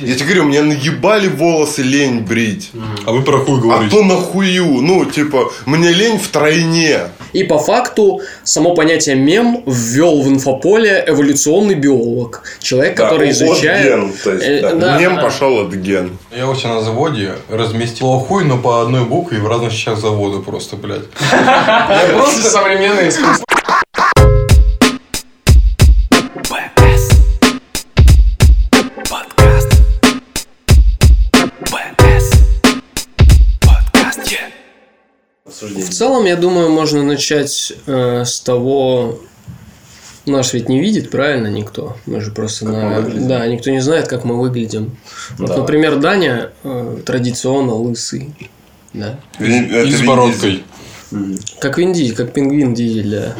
Я тебе говорю, мне наебали волосы лень брить. А вы про хуй А говорите. то нахую. Ну, типа, мне лень втройне. И по факту само понятие мем ввел в инфополе эволюционный биолог. Человек, который Да, изучает... От ген, то есть, Э, да. да, Мем да. пошел от ген. Я у себя на заводе разместил хуй, но по одной букве в разных частях завода просто, блядь. Просто современное искусство. В целом, я думаю, можно начать э, с того, нас ведь не видит, правильно, никто. Мы же просто Как на... Да, никто не знает, как мы выглядим. Вот, Да. например, Даня э, традиционно лысый. Да. И с бородкой. Как Вин Дизель, как пингвин Дизель, да.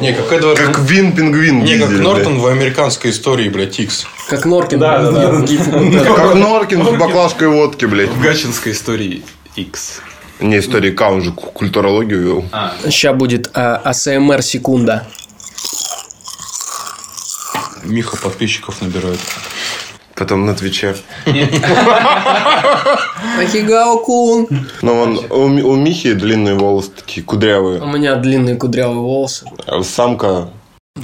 Не, как Эдвард... Как Вин Пингвин. Не, как Нортон в американской истории, блядь, Икс. Как Норкин. Да, да, да. Как Норкин с баклажкой водки, блядь. В гачинской истории X. Не истории К, он же ку- культурологию вел. Сейчас будет а, АСМР секунда. Миха подписчиков набирает. Потом на Твиче. Ахигао-кун. Но он, у, у Михи длинные волосы такие кудрявые. У меня длинные кудрявые волосы. А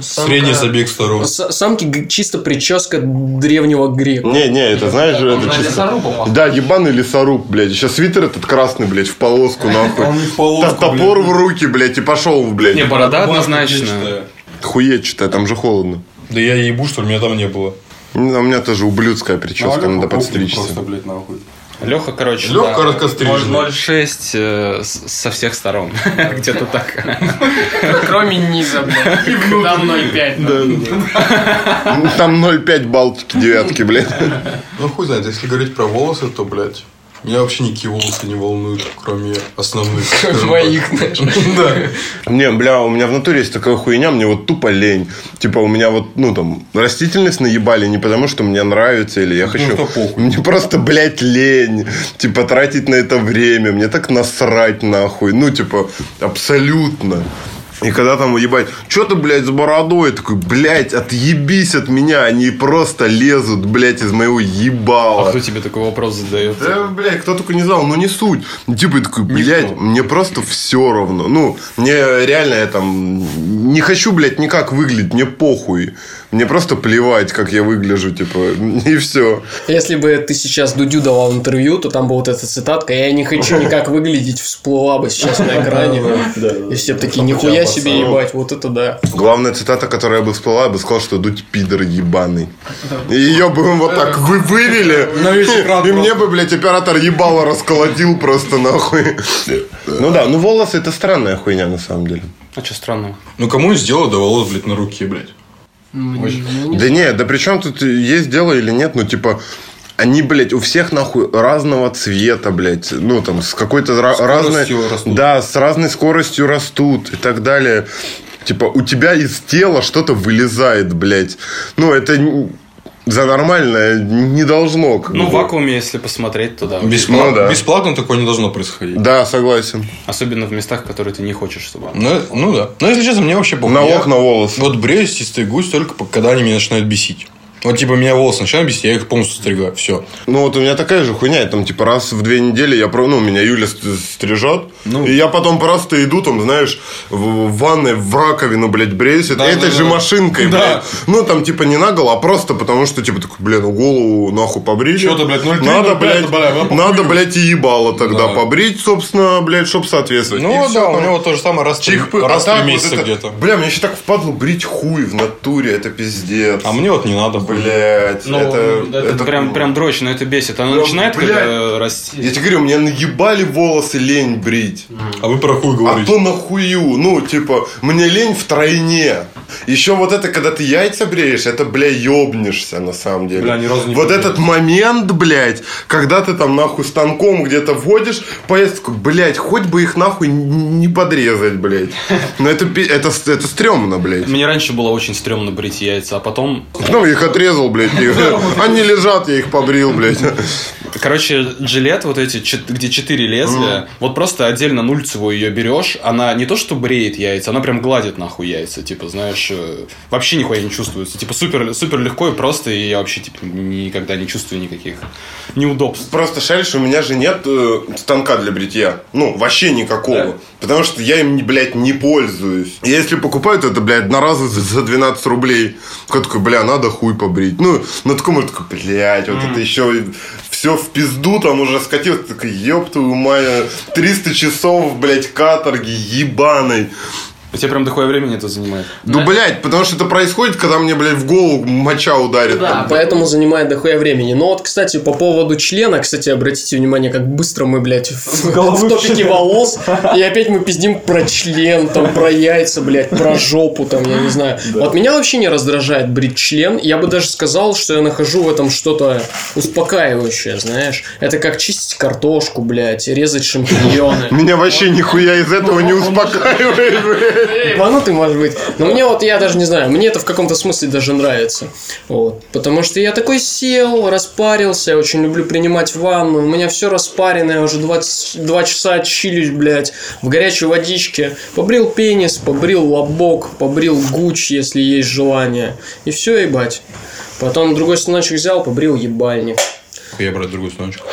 Самка... Средний забег сторон. С- Самки чисто прическа древнего грека. Не, не, это знаешь же, это чисто... Да, ебаный лесоруб, блядь. Еще свитер этот красный, блядь, в полоску, нахуй. Он в полоску, Та- Топор в руки, блядь, и пошел, блядь. Не, борода однозначно. чистая. Хуетчатая, там же холодно. Да я ебу, что ли, меня там не было. Ну, У меня тоже ублюдская прическа, надо подстричься. Просто, блядь, нахуй. Леха, короче, Лёха да, короткостриженный. 0,6 э, со всех сторон. Где-то так. Кроме низа, блядь. Там 0,5. Ну, Там 0,5 Балтики, девятки, блядь. Ну, хуй знает, если говорить про волосы, то, блядь, меня вообще никакие волосы не волнуют, кроме основных. Твоих, знаешь. Да. Не, бля, у меня в натуре есть такая хуйня, мне вот тупо лень. Типа, у меня вот, ну, там, растительность наебали не потому, что мне нравится или я хочу... что похуй. Мне просто, блядь, лень. Типа, тратить на это время. Мне так насрать, нахуй. Ну, типа, абсолютно. И когда там ебать, что ты, блядь, с бородой? Я такой, блядь, отъебись от меня. Они просто лезут, блядь, из моего ебала. А кто тебе такой вопрос задает? Да, блядь, кто только не знал, ну не суть. Типа, я такой, блядь, мне просто все равно. Ну, мне реально я там не хочу, блядь, никак выглядеть, мне похуй. Мне просто плевать, как я выгляжу, типа, и все. Если бы ты сейчас Дудю давал интервью, то там была вот эта цитатка «Я не хочу никак выглядеть» всплыла бы сейчас на экране. И все такие «Нихуя себе ебать, вот это да». Главная цитата, которая бы всплыла, я бы сказал, что Дудь пидор ебаный. И ее бы вот так вы вывели, и мне бы, блядь, оператор ебало расколотил просто нахуй. Ну да, ну волосы это странная хуйня на самом деле. А что странного? Ну, кому сделал до волос, блядь, на руке, блядь? Да не, да при чем тут есть дело или нет, ну типа они, блядь, у всех нахуй разного цвета, блядь. Ну, там, с какой-то ра- разной... Скоростью растут. Да, с разной скоростью растут и так далее. Типа, у тебя из тела что-то вылезает, блядь. Ну, это за нормальное не должно. как Ну, бы. в вакууме, если посмотреть, то да. Бесплатно, Ну, да. бесплатно такое не должно происходить. Да, согласен. Особенно в местах, которые ты не хочешь, чтобы... Ну, ну да. Но если честно, мне вообще похуй. На Я окна волосы. Вот бреюсь и стригусь только когда они меня начинают бесить. Вот, типа, меня волосы начинают бесить, я их полностью стригаю. Все. Ну, вот у меня такая же хуйня. Там, типа, раз в две недели я... про- Ну, меня Юля ст- стрижет. Ну. И я потом просто иду, там, знаешь, в, в ванной, в раковину, блядь, бреюсь. Это- Да, этой да, же да. машинкой, Да. блядь. Ну, там, типа, не наголо, а просто потому, что, типа, такой, блин, ну, голову нахуй побрили. Чё-то, блядь, 0,3, Надо, 0,5, блядь, бля, надо, блядь, и ебало тогда Да. побрить, собственно, блядь, чтоб соответствовать. Ну, И да, у там. него то же самое раз, в три- Чих-пых. раз А три вот месяца это- где-то. Бля, мне еще так впадло брить хуй в натуре, это пиздец. А мне вот не надо, блядь. Блять, Ну, это, это, прям, прям дрочь, но это бесит. Оно Ну, начинает блядь. когда расти. Я тебе говорю, мне наебали волосы лень брить. А вы про хуй А говорите. то нахую. Ну, типа, мне лень втройне. Еще вот это, когда ты яйца бреешь, это, бля, ебнешься на самом деле. Бля, ни разу не вот побрил. этот момент, блядь, когда ты там нахуй станком где-то вводишь, поездку, блядь, хоть бы их нахуй не подрезать, блядь. Но это, это, это стрёмно, блядь. Мне раньше было очень стрёмно брить яйца, а потом... Ну, их отрезал, блядь. Они лежат, я их побрил, блядь. Короче, жилет вот эти, где четыре лезвия, вот просто отдельно нульцевую ее берешь, она не то что бреет яйца, она прям гладит нахуй яйца, типа, знаешь, э, вообще нихуя не чувствуется. Типа супер, супер легко и просто, и я вообще типа никогда не чувствую никаких неудобств. Просто шаришь, у меня же нет э, станка для бритья. Ну, вообще никакого. Да. Потому что я им, блядь, не пользуюсь. Я если покупаю, то это, блядь, одноразово за- за 12 рублей. Я такой, бля, надо хуй побрить. Ну, на таком я такой, блядь, вот это еще все в пизду там уже скатилось. Ты Такой, ёб твою мать, 300 часов, блядь, каторги ебаной. У тебя прям такое времени это занимает. Ну, блядь, потому что это происходит, когда мне, блядь, в голову моча ударит. Да, там. поэтому занимает дохуя времени. Но вот, кстати, по поводу члена, кстати, обратите внимание, как быстро мы, блядь, в, в топике волос. И опять мы пиздим про член, там, про яйца, блядь, про жопу, там, я не знаю. Вот меня вообще не раздражает брить член. Я бы даже сказал, что я нахожу в этом что-то успокаивающее, знаешь. Это как чистить картошку, блядь, резать шампиньоны. Меня вообще нихуя из этого не успокаивает, блядь. Ебанутый, может быть. Но мне вот, я даже не знаю, мне это в каком-то смысле даже нравится. Вот. Потому что я такой сел, распарился, я очень люблю принимать ванну, у меня все распаренное, уже 22 часа чилюсь, блядь, в горячей водичке. Побрил пенис, побрил лобок, побрил гуч, если есть желание. И все, ебать. Потом другой станочек взял, побрил ебальник. Я брать другой станочек.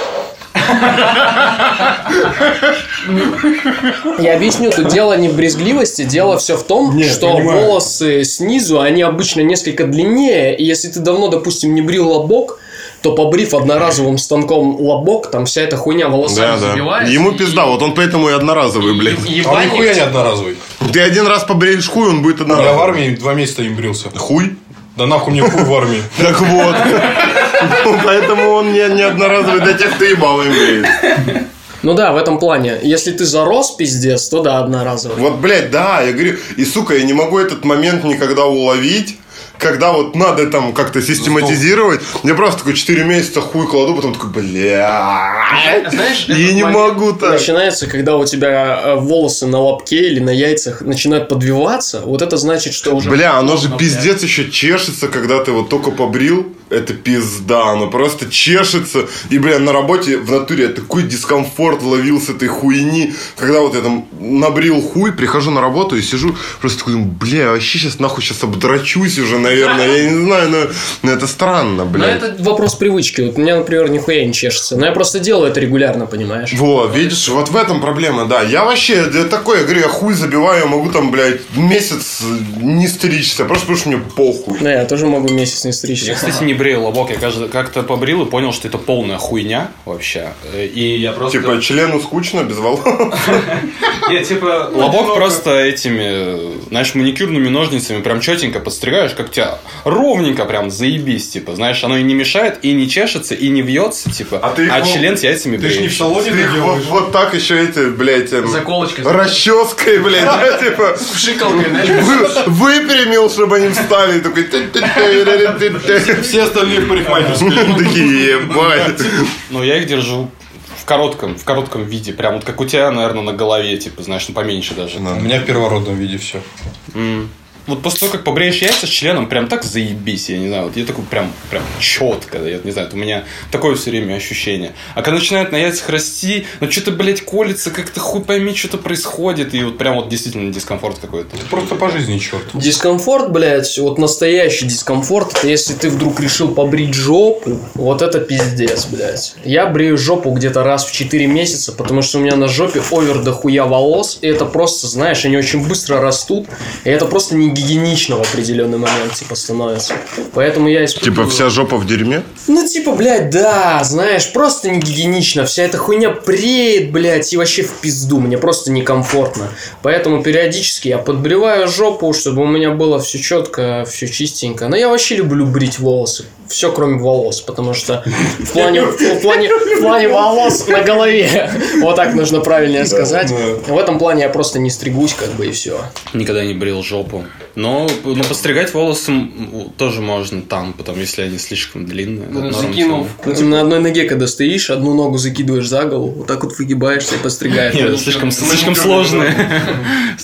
Я объясню, тут дело не в брезгливости, дело все в том, Нет, что понимаю. волосы снизу, они обычно несколько длиннее, и если ты давно, допустим, не брил лобок, то побрив одноразовым станком лобок, там вся эта хуйня волосами Да, да. забивается. Ему и- пизда, вот он поэтому и одноразовый, блядь. А нихуя не одноразовый. Ты один раз побреешь хуй, он будет Я в одноразовый. армии два месяца им брился. Хуй? Да нахуй мне хуй в армии. Так вот. Ну, Поэтому он не, не одноразовый для тех, кто ебало им бреет. Ну да, в этом плане. Если ты зарос, пиздец, то да, одноразовый. Вот, блядь, да, я говорю, и, сука, я не могу этот момент никогда уловить, когда вот надо там как-то систематизировать. Я просто такой 4 месяца хуй кладу, потом такой, бля, Знаешь, этот не могу так. Начинается, когда у тебя э, волосы на лобке или на яйцах начинают подвиваться, вот это значит, что уже... Бля, оно же пиздец еще чешется, когда ты вот только побрил. Это пизда, оно просто чешется. И, бля, на работе в натуре я такой дискомфорт ловил с этой хуйни. Когда вот я там набрил хуй, прихожу на работу и сижу, просто такой, бля, я вообще сейчас нахуй сейчас обдрачусь уже, наверное. Я не знаю, но, но это странно, Но бля. это вопрос привычки. Вот у меня, например, нихуя не чешется. Но я просто делаю это регулярно, понимаешь? Вот, видишь, вот в этом проблема, да. Я вообще я такой, я говорю, я хуй забиваю, я могу там, блядь, месяц не стричься, просто потому что мне похуй. Да, я тоже могу месяц не стричься. Я, кстати, не брею лобок. Я как-то побрил и понял, что это полная хуйня вообще. И я просто... Типа, члену скучно без волос. Нет, типа, лобок просто этими, знаешь, маникюрными ножницами прям четенько подстригаешь, как тебя ровненько прям заебись, типа, знаешь, оно и не мешает, и не чешется, и не вьется, типа, А ты а член с яйцами Ты же не в салоне Ты вот, так еще эти, блядь, эм, Заколочкой. расческой, блядь, типа, Шикалкой, выпрямил, чтобы они встали, и такой... Все остальные в парикмахерской. Такие, ебать. Но я их держу в коротком, в коротком виде, прям вот как у тебя, наверное, на голове, типа, знаешь, ну поменьше даже. У меня в первородном виде все. Вот после того, как побреешь яйца с членом, прям так заебись, я не знаю, вот я такой прям, прям четко, я не знаю, это у меня такое все время ощущение. А когда начинает на яйцах расти, ну что-то, блядь, колется, как-то хуй пойми, что-то происходит, и вот прям вот действительно дискомфорт какой-то. Просто по жизни черт. Дискомфорт, блядь, вот настоящий дискомфорт, это если ты вдруг решил побрить жопу, вот это пиздец, блядь. Я брею жопу где-то раз в 4 месяца, потому что у меня на жопе овер дохуя волос, и это просто, знаешь, они очень быстро растут, и это просто не гигиенично в определенный момент, типа, становится. Поэтому я использую... Типа, вся жопа в дерьме? Ну, типа, блядь, да, знаешь, просто не гигиенично. Вся эта хуйня преет, блядь, и вообще в пизду. Мне просто некомфортно. Поэтому периодически я подбриваю жопу, чтобы у меня было все четко, все чистенько. Но я вообще люблю брить волосы. Все, кроме волос, потому что в плане, в плане, в плане волос на голове. Вот так нужно правильнее сказать. В этом плане я просто не стригусь, как бы, и все. Никогда не брил жопу. Но, но постригать волосы тоже можно там, потом, если они слишком длинные. норм Закинув. Ну, типа, на одной ноге, когда стоишь, одну ногу закидываешь за голову, вот так вот выгибаешься и подстригаешь. Нет, слишком, слишком сложные.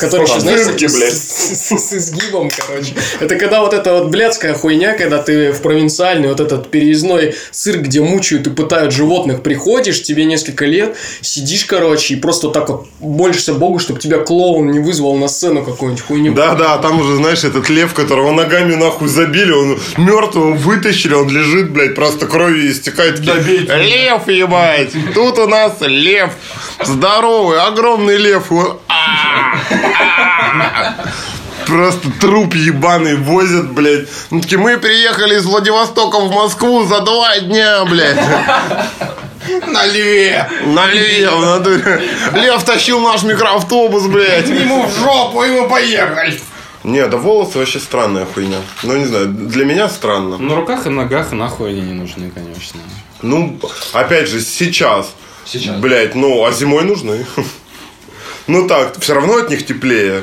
Который еще, знаешь, с- изгибом, короче. Это когда вот эта вот блядская хуйня, когда ты в провинциальный вот этот переездной цирк, где мучают и пытают животных, приходишь, тебе несколько лет, сидишь, короче, и просто так вот молишься Богу, чтобы тебя клоун не вызвал на сцену какую-нибудь хуйню. Да, да, там уже, знаешь, этот лев, которого ногами нахуй забили, он мертвым вытащили, он лежит, блядь, просто кровью истекает. Такие, Лев, ебать! Тут у нас лев. Здоровый, огромный лев. А! А! Просто труп ебаный возят, блядь. Ну, такие, мы приехали из Владивостока в Москву за два дня, блядь. На льве! На леве, в натуре. Лев тащил наш микроавтобус, блядь. Ему в жопу, и мы поехали! Не, да волосы вообще странная хуйня. Ну, не знаю, для меня странно. На руках и ногах нахуй они не нужны, конечно. Ну, опять же, сейчас. Сейчас. Блять, ну, а зимой нужны. Ну так, все равно от них теплее.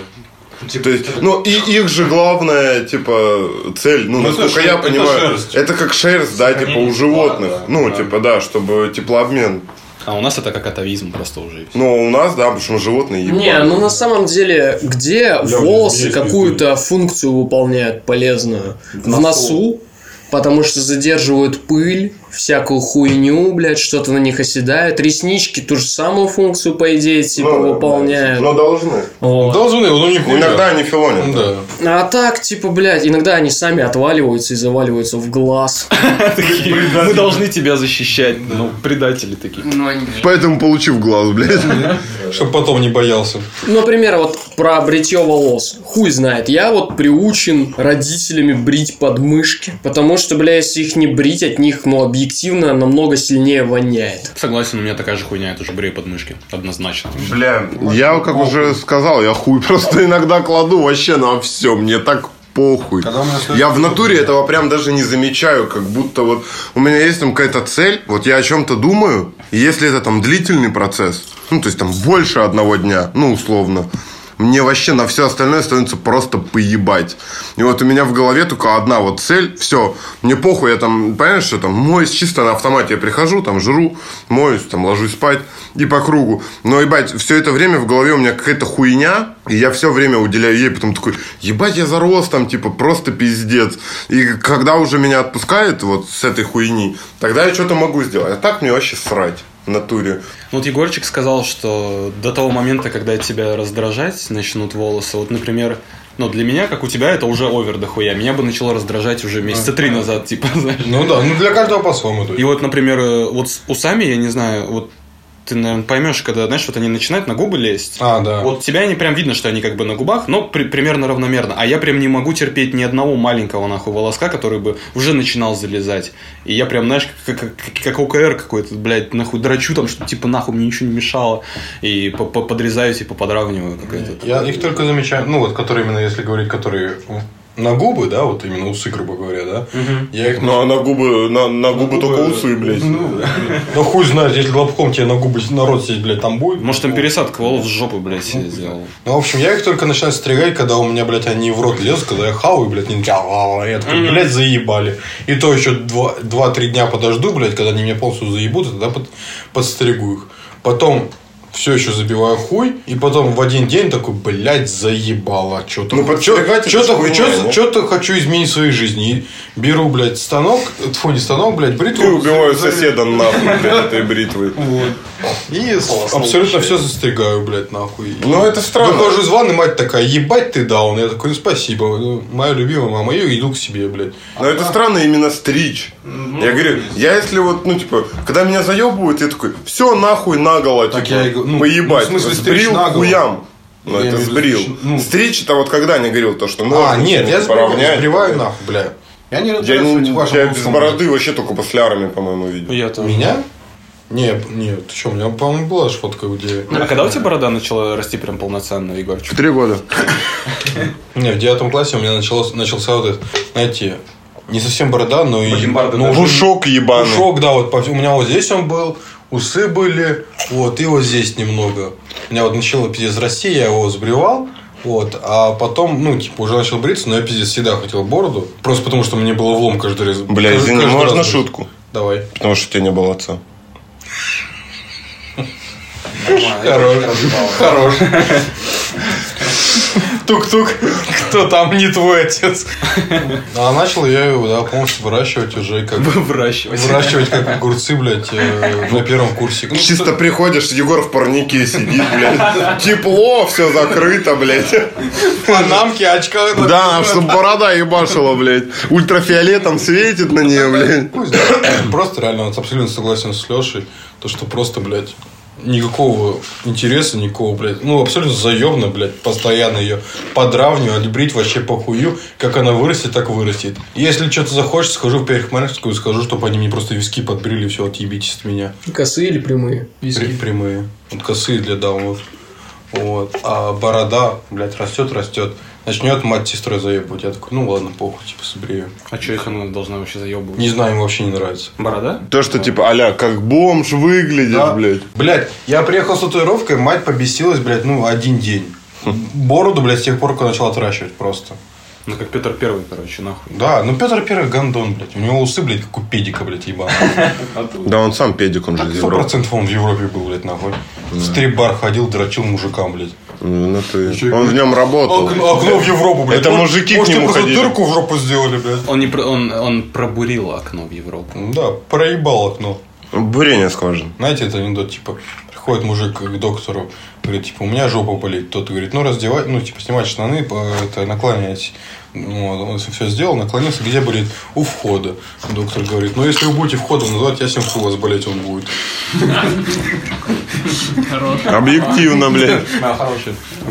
То есть, ну, и их же главная, типа, цель, ну, Ну, это насколько шер- я это понимаю, шерсть. это как шерсть, да, типа, у животных. да, ну, да. типа, да, чтобы теплообмен. А у нас это как атовизм просто уже. Но у нас, да, потому что мы животные Не, ебаные. ну на самом деле, где волосы есть какую-то функцию выполняют полезную? В носу, потому что задерживают пыль, всякую хуйню, блядь, что-то на них оседает. Реснички ту же самую функцию, по идее, типа, Ну, да, выполняют. Но должны. Вот. Должны, ну нихуя. Иногда они филонят. Да. А так, типа, блядь, иногда они сами отваливаются и заваливаются в глаз. Мы должны тебя защищать. Ну, предатели такие. Ну, Поэтому получив глаз, блядь. Чтобы потом не боялся. Ну, Например, вот про бритье волос. Хуй знает. Я вот приучен родителями брить подмышки. Потому что, бля, если их не брить, от них, ну, объективно намного сильнее воняет. Согласен, у меня такая же хуйня, я тоже брею подмышки. Однозначно. Бля, я, как уже сказал, я хуй просто иногда кладу вообще на все. Мне так похуй. Я в натуре этого прям даже не замечаю, как будто вот у меня есть там какая-то цель, вот я о чем-то думаю, и если это там длительный процесс, ну, то есть там больше одного дня, ну, условно, мне вообще на все остальное становится просто поебать. И вот у меня в голове только одна вот цель. Все, мне похуй, я там, понимаешь, что там, моюсь чисто на автомате. Я прихожу, там, жру, моюсь, там, ложусь спать и по кругу. Но, ебать, все это время в голове у меня какая-то хуйня, и я все время уделяю ей, потом такой, ебать, я зарос там, типа, просто пиздец. И когда уже меня отпускает вот с этой хуйни, тогда я что-то могу сделать. А так мне вообще срать в натуре. Вот Егорчик сказал, что до того момента, когда тебя раздражать начнут волосы, вот, например, ну, для меня, как у тебя, это уже овер дохуя. Меня бы начало раздражать уже месяца три назад, типа, знаешь. Ну да, ну для каждого по-своему. И вот, например, э, вот с усами, я не знаю, вот ты, наверное, поймешь, когда, знаешь, вот они начинают на губы лезть. А, да. Вот тебя не прям видно, что они как бы на губах, но при- примерно равномерно. А я прям не могу терпеть ни одного маленького нахуй волоска, который бы уже начинал залезать. И я прям, знаешь, как, как, как ОКР какой-то, блядь, нахуй драчу там, что типа нахуй мне ничего не мешало. И по- по- подрезаю, типа подравниваю. Я их только замечаю, ну вот, которые именно, если говорить, которые на губы, да, вот именно усы, грубо говоря, да. Я их Ну, а на губы, на, на губы только усы, блядь. Ну, ну хуй знает, если лобком тебе на губы народ сесть, блядь, там будет. Может, там пересадка волос в жопу, блядь, себе сделал. Ну, в общем, я их только начинаю стригать, когда у меня, блядь, они в рот лезут, когда я хаваю, блядь, они такие, я такой, блядь, заебали. И то еще два- два-три дня подожду, блядь, когда они меня полностью заебут, и тогда под- подстригу их. Потом все еще забиваю хуй, и потом в один день такой, блядь, заебало. Что-то Ну, подстригать что-то, что-то, хочу изменить в своей жизни. И беру, блядь, станок, тьфу, не станок, блядь, бритву. Ты убиваю соседа нахуй, блядь, этой бритвой. И абсолютно все застригаю, блядь, нахуй. Ну, это странно. Выхожу из ванны, мать такая, ебать ты даун. Я такой, ну, спасибо. Ну, Моя любимая мама, я иду к себе, блядь. Но это странно именно стричь. Я говорю, я если вот, ну, типа, когда меня заебывают, я такой, все нахуй наголо, Так типа, я и говорю, ну, поебать. ну, в смысле, сбрил наголо? хуям. Ну, это в сбрил. ну. Стричь это вот когда не говорил то, что А, ножницы нет, я поравнять. сбриваю нахуй, бля. Я не Я, в не, я без бороды вообще только после армии, по-моему, видел. Я тоже. Меня? Не, нет, ты что, у меня, по-моему, была же фотка, где... А когда у тебя борода начала расти прям полноценно, Егорчик? Три года. Не, в девятом классе у меня начался вот этот, знаете, не совсем борода, но и... Ну. Пушок ебаный. Пушок, да, вот у меня вот здесь он был, усы были, вот, и вот здесь немного. У меня вот начало пиздец расти, я его сбривал, Вот, а потом, ну, типа, уже начал бриться, но я пиздец всегда хотел бороду. Просто потому, что мне было влом каждый раз. Бля, каждый- извини, каждый можно раз шутку? Давай. Потому что у тебя не было отца. Хорош. Хорош. Тук-тук. Кто там не твой отец? А начал я его, да, полностью выращивать уже как... Выращивать. Выращивать как огурцы, блядь, э, на первом курсе. Ну, Чисто приходишь, Егор в парнике сидит, блядь. Тепло, все закрыто, блядь. Панамки, очка. Да, чтобы борода ебашила, блядь. Ультрафиолетом светит на нее, блядь. Пусть, да. Просто реально абсолютно согласен с Лешей. То, что просто, блядь, никакого интереса, никакого, блядь, ну, абсолютно заебно, блядь, постоянно ее подравнивать, брить вообще похую. Как она вырастет, так вырастет. Если что-то захочешь, схожу в парикмахерскую и скажу, чтобы они мне просто виски подбрили, все, отъебитесь от меня. Косые или прямые? При- прямые. Вот косые для даунов. Вот. А борода, блядь, растет, растет. Начнет мать сестрой заебывать. Я такой, ну ладно, похуй, типа, собрею. А что их она должна вообще заебывать? Не знаю, им вообще не нравится. Борода? То, что типа, аля, как бомж выглядишь, Да. блядь. Блядь, я приехал с татуировкой, мать побесилась, блядь, ну, один день. Бороду, блядь, с тех пор, как начал отращивать просто. Ну, как Петр Первый, короче, нахуй. Да, ну Петр Первый гандон, блядь. У него усы, блядь, как у педика, блядь, ебаного. Да он сам педик, он же из Европы. процентов он в Европе был, блядь, нахуй. В стрип-бар ходил, дрочил мужикам, блядь. Ну, ты- Он в нем работал. Окно, окно в Европу, блядь. Это Может, мужики к может, нему просто ходили. дырку в жопу сделали, блядь. Он, не про- он, он пробурил окно в Европу. Да, проебал окно. Бурение скважин. Знаете, это анекдот, типа, приходит мужик к доктору, говорит, типа, у меня жопа болит. Тот говорит, ну, раздевай, ну, типа, снимать штаны, это, наклоняйтесь. Ну, он все сделал, наклонился, где болит? У входа. Доктор говорит, ну, если вы будете входом называть, ясен хуй у вас болеть он будет. Объективно, блядь.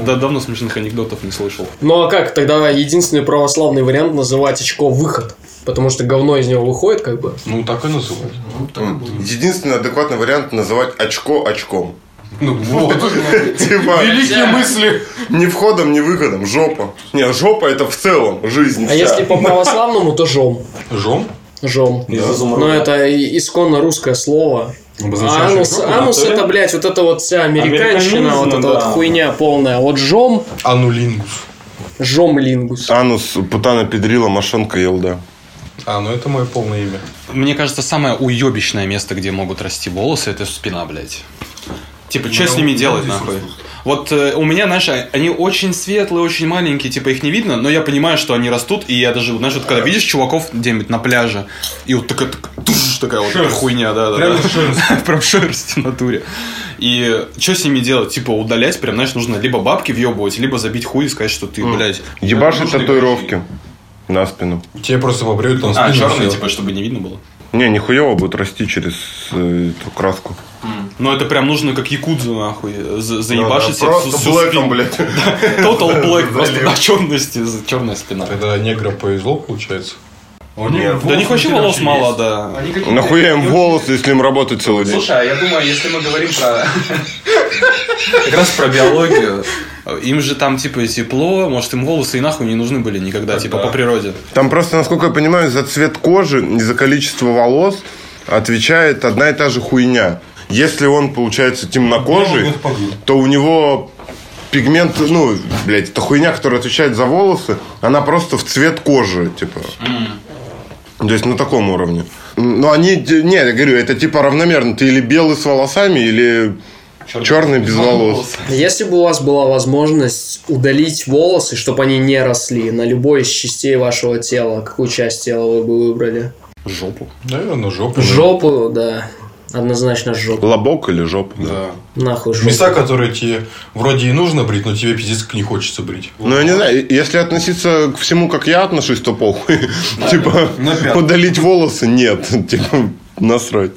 Да, давно смешных анекдотов не слышал. Ну а как? Тогда единственный православный вариант называть очко выход. Потому что говно из него выходит, как бы. Ну, так и называть. Единственный адекватный вариант называть очко очком. Ну, вот. Типа, Великие мысли. ни входом, ни выходом. Жопа. Не, жопа это в целом жизнь А вся. если по православному, то жом. Жом? Жом. Но это исконно русское слово. Анус, анус натуре? это, блядь, вот это вот вся американщина, вот эта вот хуйня полная. Вот жом, Анулингус. жом лингус. Анус, путана, педрила, машонка, елда. А, ну это мое полное имя. Мне кажется, самое уебищное место, где могут расти волосы, это спина, блядь. Типа, что с ними делать, нахуй? Вот э, у меня, знаешь, они очень светлые, очень маленькие, типа их не видно, но я понимаю, что они растут, и я даже, знаешь, вот когда видишь чуваков где-нибудь на пляже, и вот такая, такая, туш, такая вот эта хуйня, да, да, Прям да. шерсть. Прям шерсть в натуре. И что с ними делать? Типа удалять, прям, знаешь, нужно либо бабки въебывать, либо забить хуй и сказать, что ты, блядь. Ебашить нужны татуировки на спину. Тебе просто побреют там А, спину. черные, всё. типа, чтобы не видно было. Не, нихуево будет расти через э, эту краску. Ну, это прям нужно как якудзу, нахуй, за- заебашить себе Ну Просто всю блэком, спину. блядь. Total black, просто на черности, черная спина. Тогда негра повезло, получается. Нет. Да у них вообще волос мало, да. Нахуя им волосы, если им работать целый день? Слушай, а я думаю, если мы говорим про... Как раз про биологию. Им же там, типа, тепло, может, им волосы и нахуй не нужны были никогда, типа, по природе. Там просто, насколько я понимаю, за цвет кожи и за количество волос отвечает одна и та же хуйня. Если он, получается, темнокожий, то у него пигмент, ну, блядь, это хуйня, которая отвечает за волосы, она просто в цвет кожи, типа. То есть на таком уровне. Но они, не, я говорю, это типа равномерно. Ты или белый с волосами, или черный без волос. Если бы у вас была возможность удалить волосы, чтобы они не росли на любой из частей вашего тела, какую часть тела вы бы выбрали? Жопу. Наверное, жопу. Жопу, да. Однозначно жопу. Лобок или жопа. Да. Нахуй жопу. Места, которые тебе вроде и нужно брить, но тебе пиздец как не хочется брить. Ну, я не знаю, если относиться к всему, как я отношусь, то похуй. Типа, удалить волосы нет. Типа, насрать.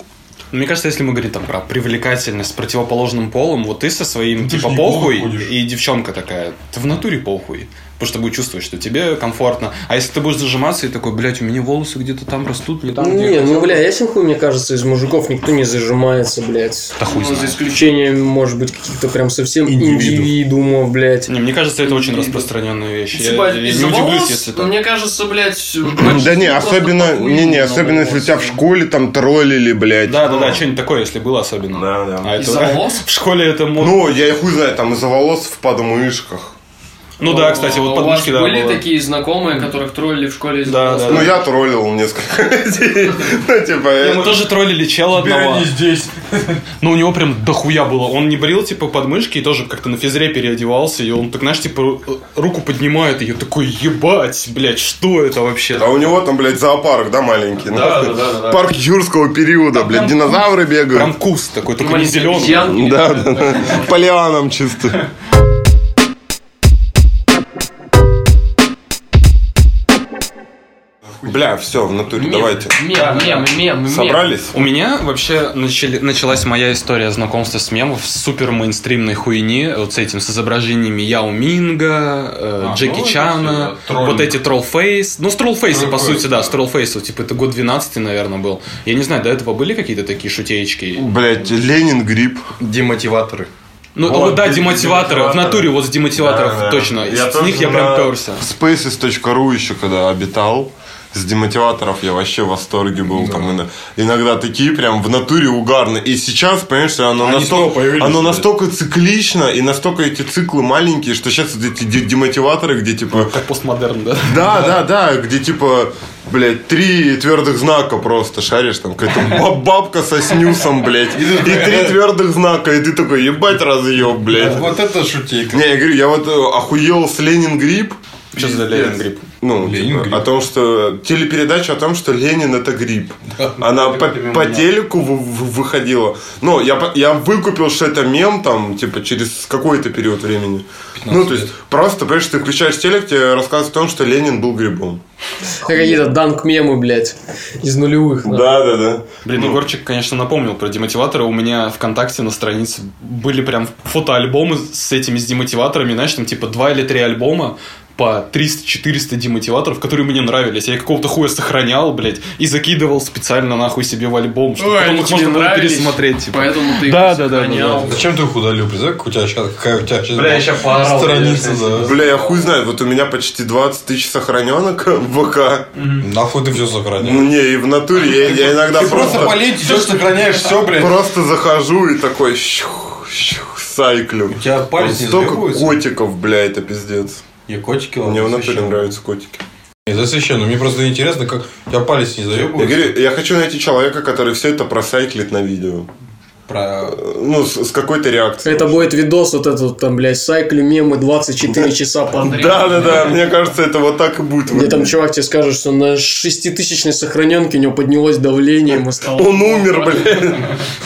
Мне кажется, если мы говорим там про привлекательность с противоположным полом, вот ты со своим ж типа похуй и девчонка такая, ты в натуре похуй. Потому что будет чувствовать, что тебе комфортно. А если ты будешь зажиматься и такой, блядь, у меня волосы где-то там растут, не там, Не, ну, хотел». бля, ясен хуй, мне кажется, из мужиков никто не зажимается, блядь. Да хуй Ну, за знает. исключением, может быть, каких-то прям совсем Индивидуумов. индивидуумов, блядь. Не, мне кажется, это очень распространенная вещь. Я, Типа, я не удивлюсь, волос, если так. мне кажется, блядь... Да не, особенно, не, не, особенно если тебя в школе там троллили, блядь. Да, да, да, что-нибудь такое, если было особенно. Да, да. А Из-за волос? В школе это модно. Ну, я и хуй знаю, там из-за волос в подмышках. Ну да, кстати, вот У подмышки, да, были такие знакомые, которых троллили в школе Да, да, Ну, я троллил несколько людей. Ну, типа, Не, Мы э, тоже троллили чела одного. они здесь. Ну, у него прям дохуя было. Он не брил, типа, подмышки и тоже как-то на физре переодевался. И он так, знаешь, типа, ру- руку поднимает, и я такой, ебать, блядь, что это вообще? а у него там, блядь, зоопарк, да, маленький? Да, да, да, да. Парк юрского периода, блядь, прям динозавры Прям бегают. куст такой, только не зеленый. Да, да, да. По лианам чисто. Бля, все, в натуре, Мем, давайте. Мем, мем, мем, мем. Собрались? У меня вообще начали- началась моя история знакомства с мемов с супер мейнстримной хуйни, вот с этим, с изображениями Яо Минга, э, А, Джеки ну, Чана, это троллинг. вот эти троллфейс. Ну, с троллфейса, по сути, да, да. с троллфейса, типа, это год 12 наверное, был. Я не знаю, до этого были какие-то такие шутеечки? Блять, Ленин грипп. Демотиваторы. Ну, Вот, вот, да, де- демотиваторы. В натуре вот с демотиваторов Да, да. точно. Я с тоже них я прям перся. Spaces.ru еще когда обитал. С демотиваторов я вообще в восторге был. Там ино- иногда такие прям в натуре угарные. И сейчас, понимаешь, оно, Они настолько, оно настолько циклично и настолько эти циклы маленькие, что сейчас эти де- демотиваторы, где типа... Как постмодерн, да? Да, да, да, где типа, блядь, три твердых знака просто шаришь, там какая-то баб- бабка со снюсом, блядь, и три твердых знака, и ты такой, ебать разъеб, блядь. Вот это шутейка. Не, я говорю, я вот э, охуел с Ленин Грипп. Что за Ленин грипп? Ну, Ленин типа, грипп. о том, что телепередача о том, что Ленин это грипп. Она по, по телеку вы- вы- выходила. Ну, я, я выкупил, что это мем там, типа, через какой-то период времени. Ну, то есть, лет. просто, понимаешь, ты включаешь телек, тебе рассказывают о том, что Ленин был грибом. Какие-то данк-мемы, блядь, из нулевых. Да, да, да. Блин, Егорчик, конечно, напомнил про демотиваторы. У меня ВКонтакте на странице были прям фотоальбомы с этими с демотиваторами. Знаешь, там типа два или три альбома по 300-400 демотиваторов, которые мне нравились. Я их какого-то хуя сохранял, блядь, и закидывал специально нахуй себе в альбом, чтобы Ой, потом их можно было пересмотреть. Типа. Поэтому ты их Да, да, да, да, да. Зачем ты их удалил? Представляешь, как у тебя сейчас, какая у тебя сейчас Бля, я поорал, страница, да. Бля, я хуй знает, вот у меня почти 20 тысяч сохраненок в ВК. Нахуй ты все Ну, сохранял? не, и в натуре я, я иногда Ты просто просто, по ленте идешь, сохраняешь все, блядь. просто захожу и такой щух, щух, сайклю. У тебя палец не Столько котиков, бля, это пиздец. Я котики Мне в натуре нравятся котики. Не, священно. Мне просто интересно, как у тебя палец не Я заебывается. говорю, я хочу найти человека, который все это просайклит на видео. Про... Ну, с, с какой-то реакцией. Это будет видос вот этот там, блядь, сайклю мемы 24 часа подряд. Да, да, да. Мне кажется, это вот так и будет. Где там чувак тебе скажет, что на шеститысячной сохраненке у него поднялось давление, ему стало... Он умер, блядь.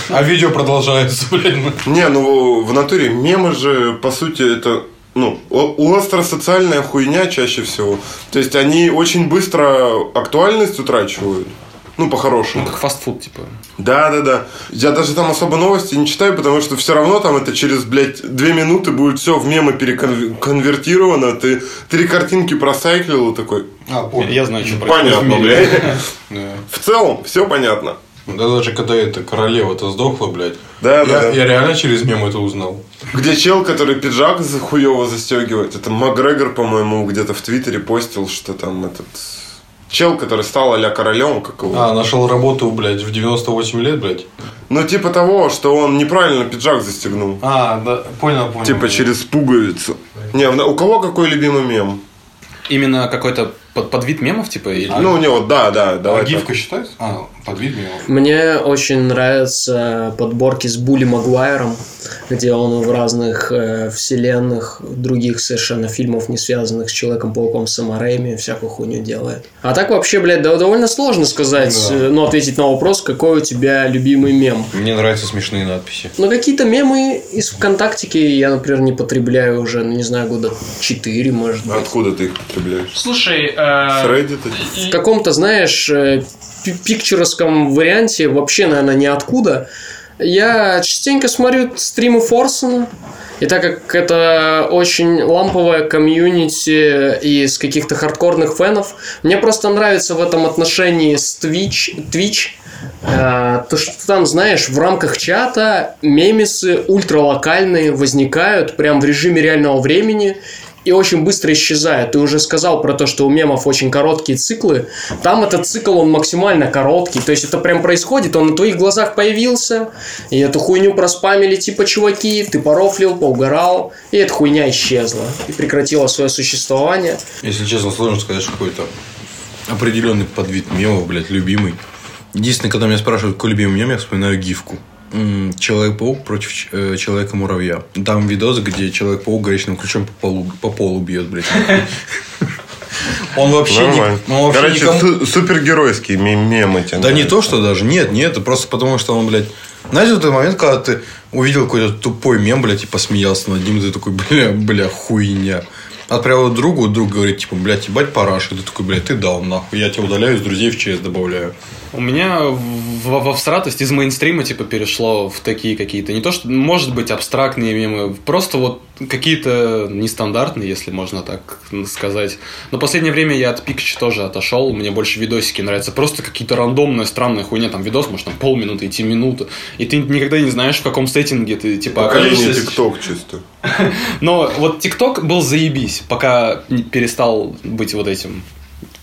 А видео продолжается, блядь. Не, ну в натуре мемы же, по сути, это ну, о- остросоциальная хуйня чаще всего. То есть они очень быстро актуальность утрачивают. Ну, по-хорошему. Как фастфуд, типа. Да, да, да. Я даже там особо новости не читаю, потому что все равно там это через, блядь, две минуты будет все в мемы переконвертировано. Ты три картинки просайклил и такой. А, понял. Я знаю, что Понятно, блядь. В целом, все понятно. Да даже когда эта королева-то сдохла, блядь. Да, да, Я, да. я реально через мем это узнал. Где чел, который пиджак за хуево застегивает. Это Макгрегор, по-моему, где-то в Твиттере постил, что там этот... Чел, который стал а-ля королем, как его. А, нашел работу, блядь, в 98 лет, блядь. Ну, типа того, что он неправильно пиджак застегнул. А, да, понял, понял. Типа через пуговицу. Не, у кого какой любимый мем? Именно какой-то под, подвид мемов, типа? Или... Ну, у него, да, да, давай. а так. гифка считается? А, под мемов. Мне очень нравятся подборки с Були Магуайром, где он в разных э, вселенных, других совершенно фильмов, не связанных с Человеком-пауком, Сэма Рэйми, всякую хуйню делает. А так вообще, блядь, да, довольно сложно сказать, Да. э, ну, ответить на вопрос, какой у тебя любимый мем. Мне нравятся смешные надписи. Но какие-то мемы из ВКонтактики я, например, не потребляю уже, ну, не знаю, года 4, может быть. Откуда ты их потребляешь? Слушай, С э, Reddit? в каком-то, знаешь, э, пикчеровском варианте, вообще, наверное, ниоткуда, я частенько смотрю стримы Форсона, и так как это очень ламповое комьюнити из каких-то хардкорных фенов, мне просто нравится в этом отношении с Twitch, Twitch э, то, что там, знаешь, в рамках чата мемесы ультралокальные возникают прям в режиме реального времени, и очень быстро исчезает. Ты уже сказал про то, что у мемов очень короткие циклы. Там этот цикл, он максимально короткий. То есть это прям происходит, он на твоих глазах появился, и эту хуйню проспамили типа чуваки, ты порофлил, поугарал, и эта хуйня исчезла. И прекратила свое существование. Если честно, сложно сказать, что какой-то определенный подвид мемов, блядь, любимый. Единственное, когда меня спрашивают, какой любимый мем, я вспоминаю гифку. Человек-паук против э, Человека-муравья. Там видос, где Человек-паук горячим ключом по полу, по полу бьет, блядь. Он вообще, не, Нормально. он вообще Короче, никому- су- супергеройские мем- мемы тебе Да не нравятся. то, что даже. Нет, нет, это просто потому, что он, блядь... Знаешь, вот этот момент, когда ты увидел какой-то тупой мем, блядь, и посмеялся над ним, и ты такой, бля, бля, хуйня. Отправил другу, друг говорит, типа, блядь, ебать параш. И ты такой, блядь, ты дал нахуй. Я тебя удаляю из друзей в ЧС добавляю. У меня во, во всратость из мейнстрима типа перешло в такие какие-то, не то что, может быть, абстрактные мемы, просто вот какие-то нестандартные, если можно так сказать. Но в последнее время я от Пикача тоже отошел, мне больше видосики нравятся, просто какие-то рандомные, странные хуйня, там видос, может, там полминуты, идти минуту, и ты никогда не знаешь, в каком сеттинге ты, типа, Поколение окажешься. ТикТок чисто. Но вот ТикТок был заебись, пока не перестал быть вот этим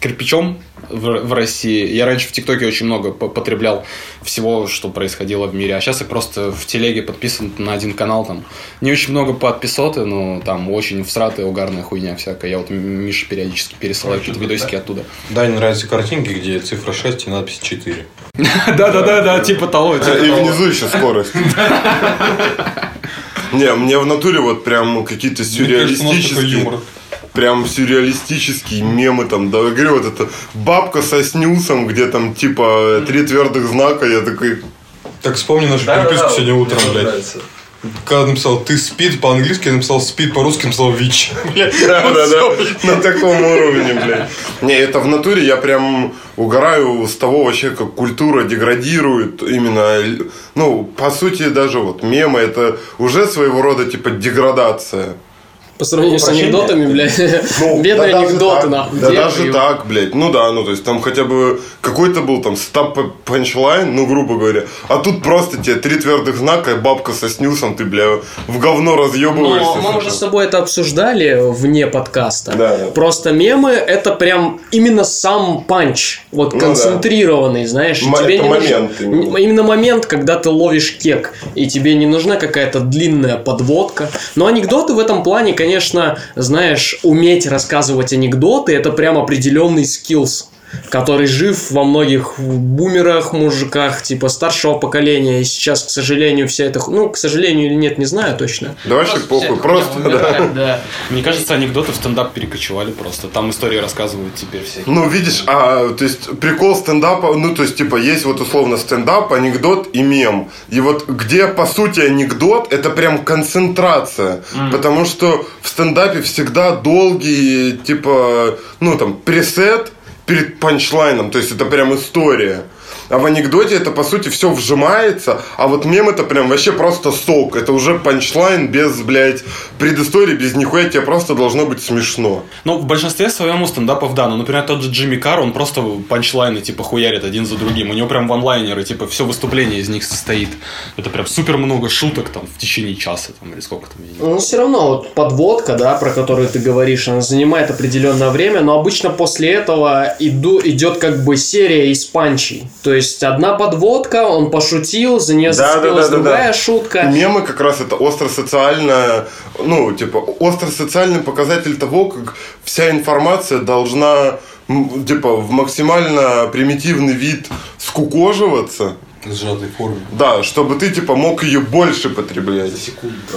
кирпичом в, в России. Я раньше в ТикТоке очень много по- потреблял всего, что происходило в мире. А сейчас я просто в телеге подписан на один канал. Там не очень много подписоты, но там очень всратая, угарная хуйня всякая. Я вот Миша периодически пересылаю какие-то видосики оттуда. Дане нравятся картинки, где цифра 6 и надпись 4. Да-да-да, типа того. типа И внизу еще скорость. Не, мне в натуре вот прям какие-то сюрреалистические, прям сюрреалистические мемы там, да, я говорю, вот это бабка со снюсом, где там типа три твердых знака, я такой, Так вспомни нашу переписку сегодня утром, блядь. Когда написал ты спид по-английски, я написал спид по-русски, написал ВИЧ. Да, да, да, на таком уровне, блядь. Не, это в натуре я прям угораю с того вообще, как культура деградирует именно, ну, по сути, даже вот мемы, это уже своего рода типа деградация. По сравнению с анекдотами, блядь. Ну, Бедные да анекдоты, нахуй. Да даже так, блядь. Ну да, ну то есть там хотя бы какой-то был там стап панчлайн, ну грубо говоря. А тут просто тебе три твердых знака, и бабка со снюсом, ты, бля, в говно разъебываешься. Но мы уже с тобой это обсуждали вне подкаста. Да, да. Просто мемы это прям именно сам панч. Вот Ну концентрированный, знаешь. и М- тебе это не момент нужен- именно. именно момент, когда ты ловишь кек. И тебе не нужна какая-то длинная подводка. Но анекдоты в этом плане, конечно, знаешь, уметь рассказывать анекдоты, это прям определенный skills который жив во многих бумерах, мужиках, типа старшего поколения. И сейчас, к сожалению, вся эта... Ну, к сожалению или нет, не знаю точно. Да вообще похуй, просто, да. да. Мне кажется, анекдоты в стендап перекочевали просто. Там истории рассказывают теперь все. Ну, видишь, а, то есть, прикол стендапа, ну, то есть, типа, есть вот условно стендап, анекдот и мем. И вот где, по сути, анекдот, это прям концентрация. Потому что в стендапе всегда долгий, типа, ну, там, пресет перед панчлайном. То есть, это прям история. А в анекдоте это, по сути, все вжимается, а вот мем это прям вообще просто сок. Это уже панчлайн без, блядь, предыстории, без нихуя, тебе просто должно быть смешно. Ну, в большинстве своем у стендапов, да. Ну, например, тот же Джимми Карр, он просто панчлайны, типа, хуярит один за другим. У него прям ванлайнеры, типа, все выступление из них состоит. Это прям супер много шуток там в течение часа, там, или сколько там. Ну, все равно, вот подводка, да, про которую ты говоришь, она занимает определенное время, но обычно после этого иду, идет как бы серия из панчей. То есть одна подводка, он пошутил, за нее Да, зацепилась да, да, да, другая да. шутка. И мемы как раз это остро-социальная, ну, типа, остро-социальный показатель того, как вся информация должна, типа, в максимально примитивный вид скукоживаться. Сжатой форме. Да, чтобы ты, типа, мог ее больше потреблять.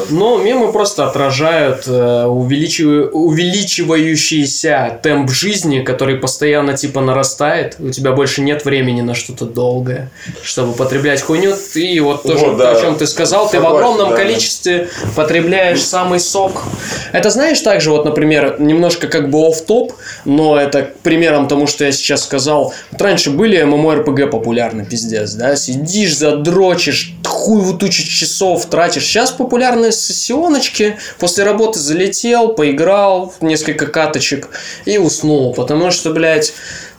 Но мемы просто отражают э, увеличив- увеличивающийся темп жизни, который постоянно типа нарастает. У тебя больше нет времени на что-то долгое, чтобы потреблять хуйню. Ты вот тоже Вот, да. о чем ты сказал, ты в Согласен, огромном да. количестве потребляешь самый сок. Это знаешь также вот, например, немножко как бы оф топ но это к примерам тому, что я сейчас сказал. Вот раньше были MMORPG популярны, пиздец, да? Сидишь, задрочишь, хуеву тучу часов тратишь. Сейчас популярны сессионочки. После работы залетел, поиграл, несколько каточек и уснул. Потому что, блядь,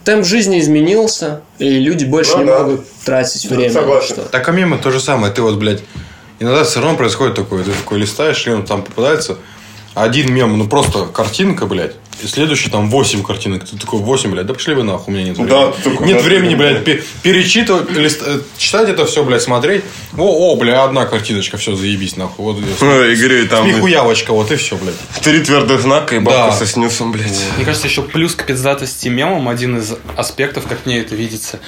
темп жизни изменился, и люди больше Ну не да. могут тратить время. на согласен. что-то. Так а мемы то же самое. Ты вот, блядь, иногда все равно происходит такое. Ты такой листаешь, и он там попадается. один мем, ну просто картинка, блядь, и следующий там 8 картинок. Ты такой, 8, блядь, да пошли вы нахуй, у меня нет времени. Да, такой, нет да, времени, блядь, пе- перечитывать, лист- э, читать это все, блядь, смотреть. О, о, бля, одна картиночка, все, заебись, нахуй. Вот, Ну, и говорю, там Смехуявочка, вот и все, блядь. три твердых знака и бабка Да. со снюсом, блядь. Мне кажется, еще плюс к пиздатости мемам один из аспектов, как мне это видится.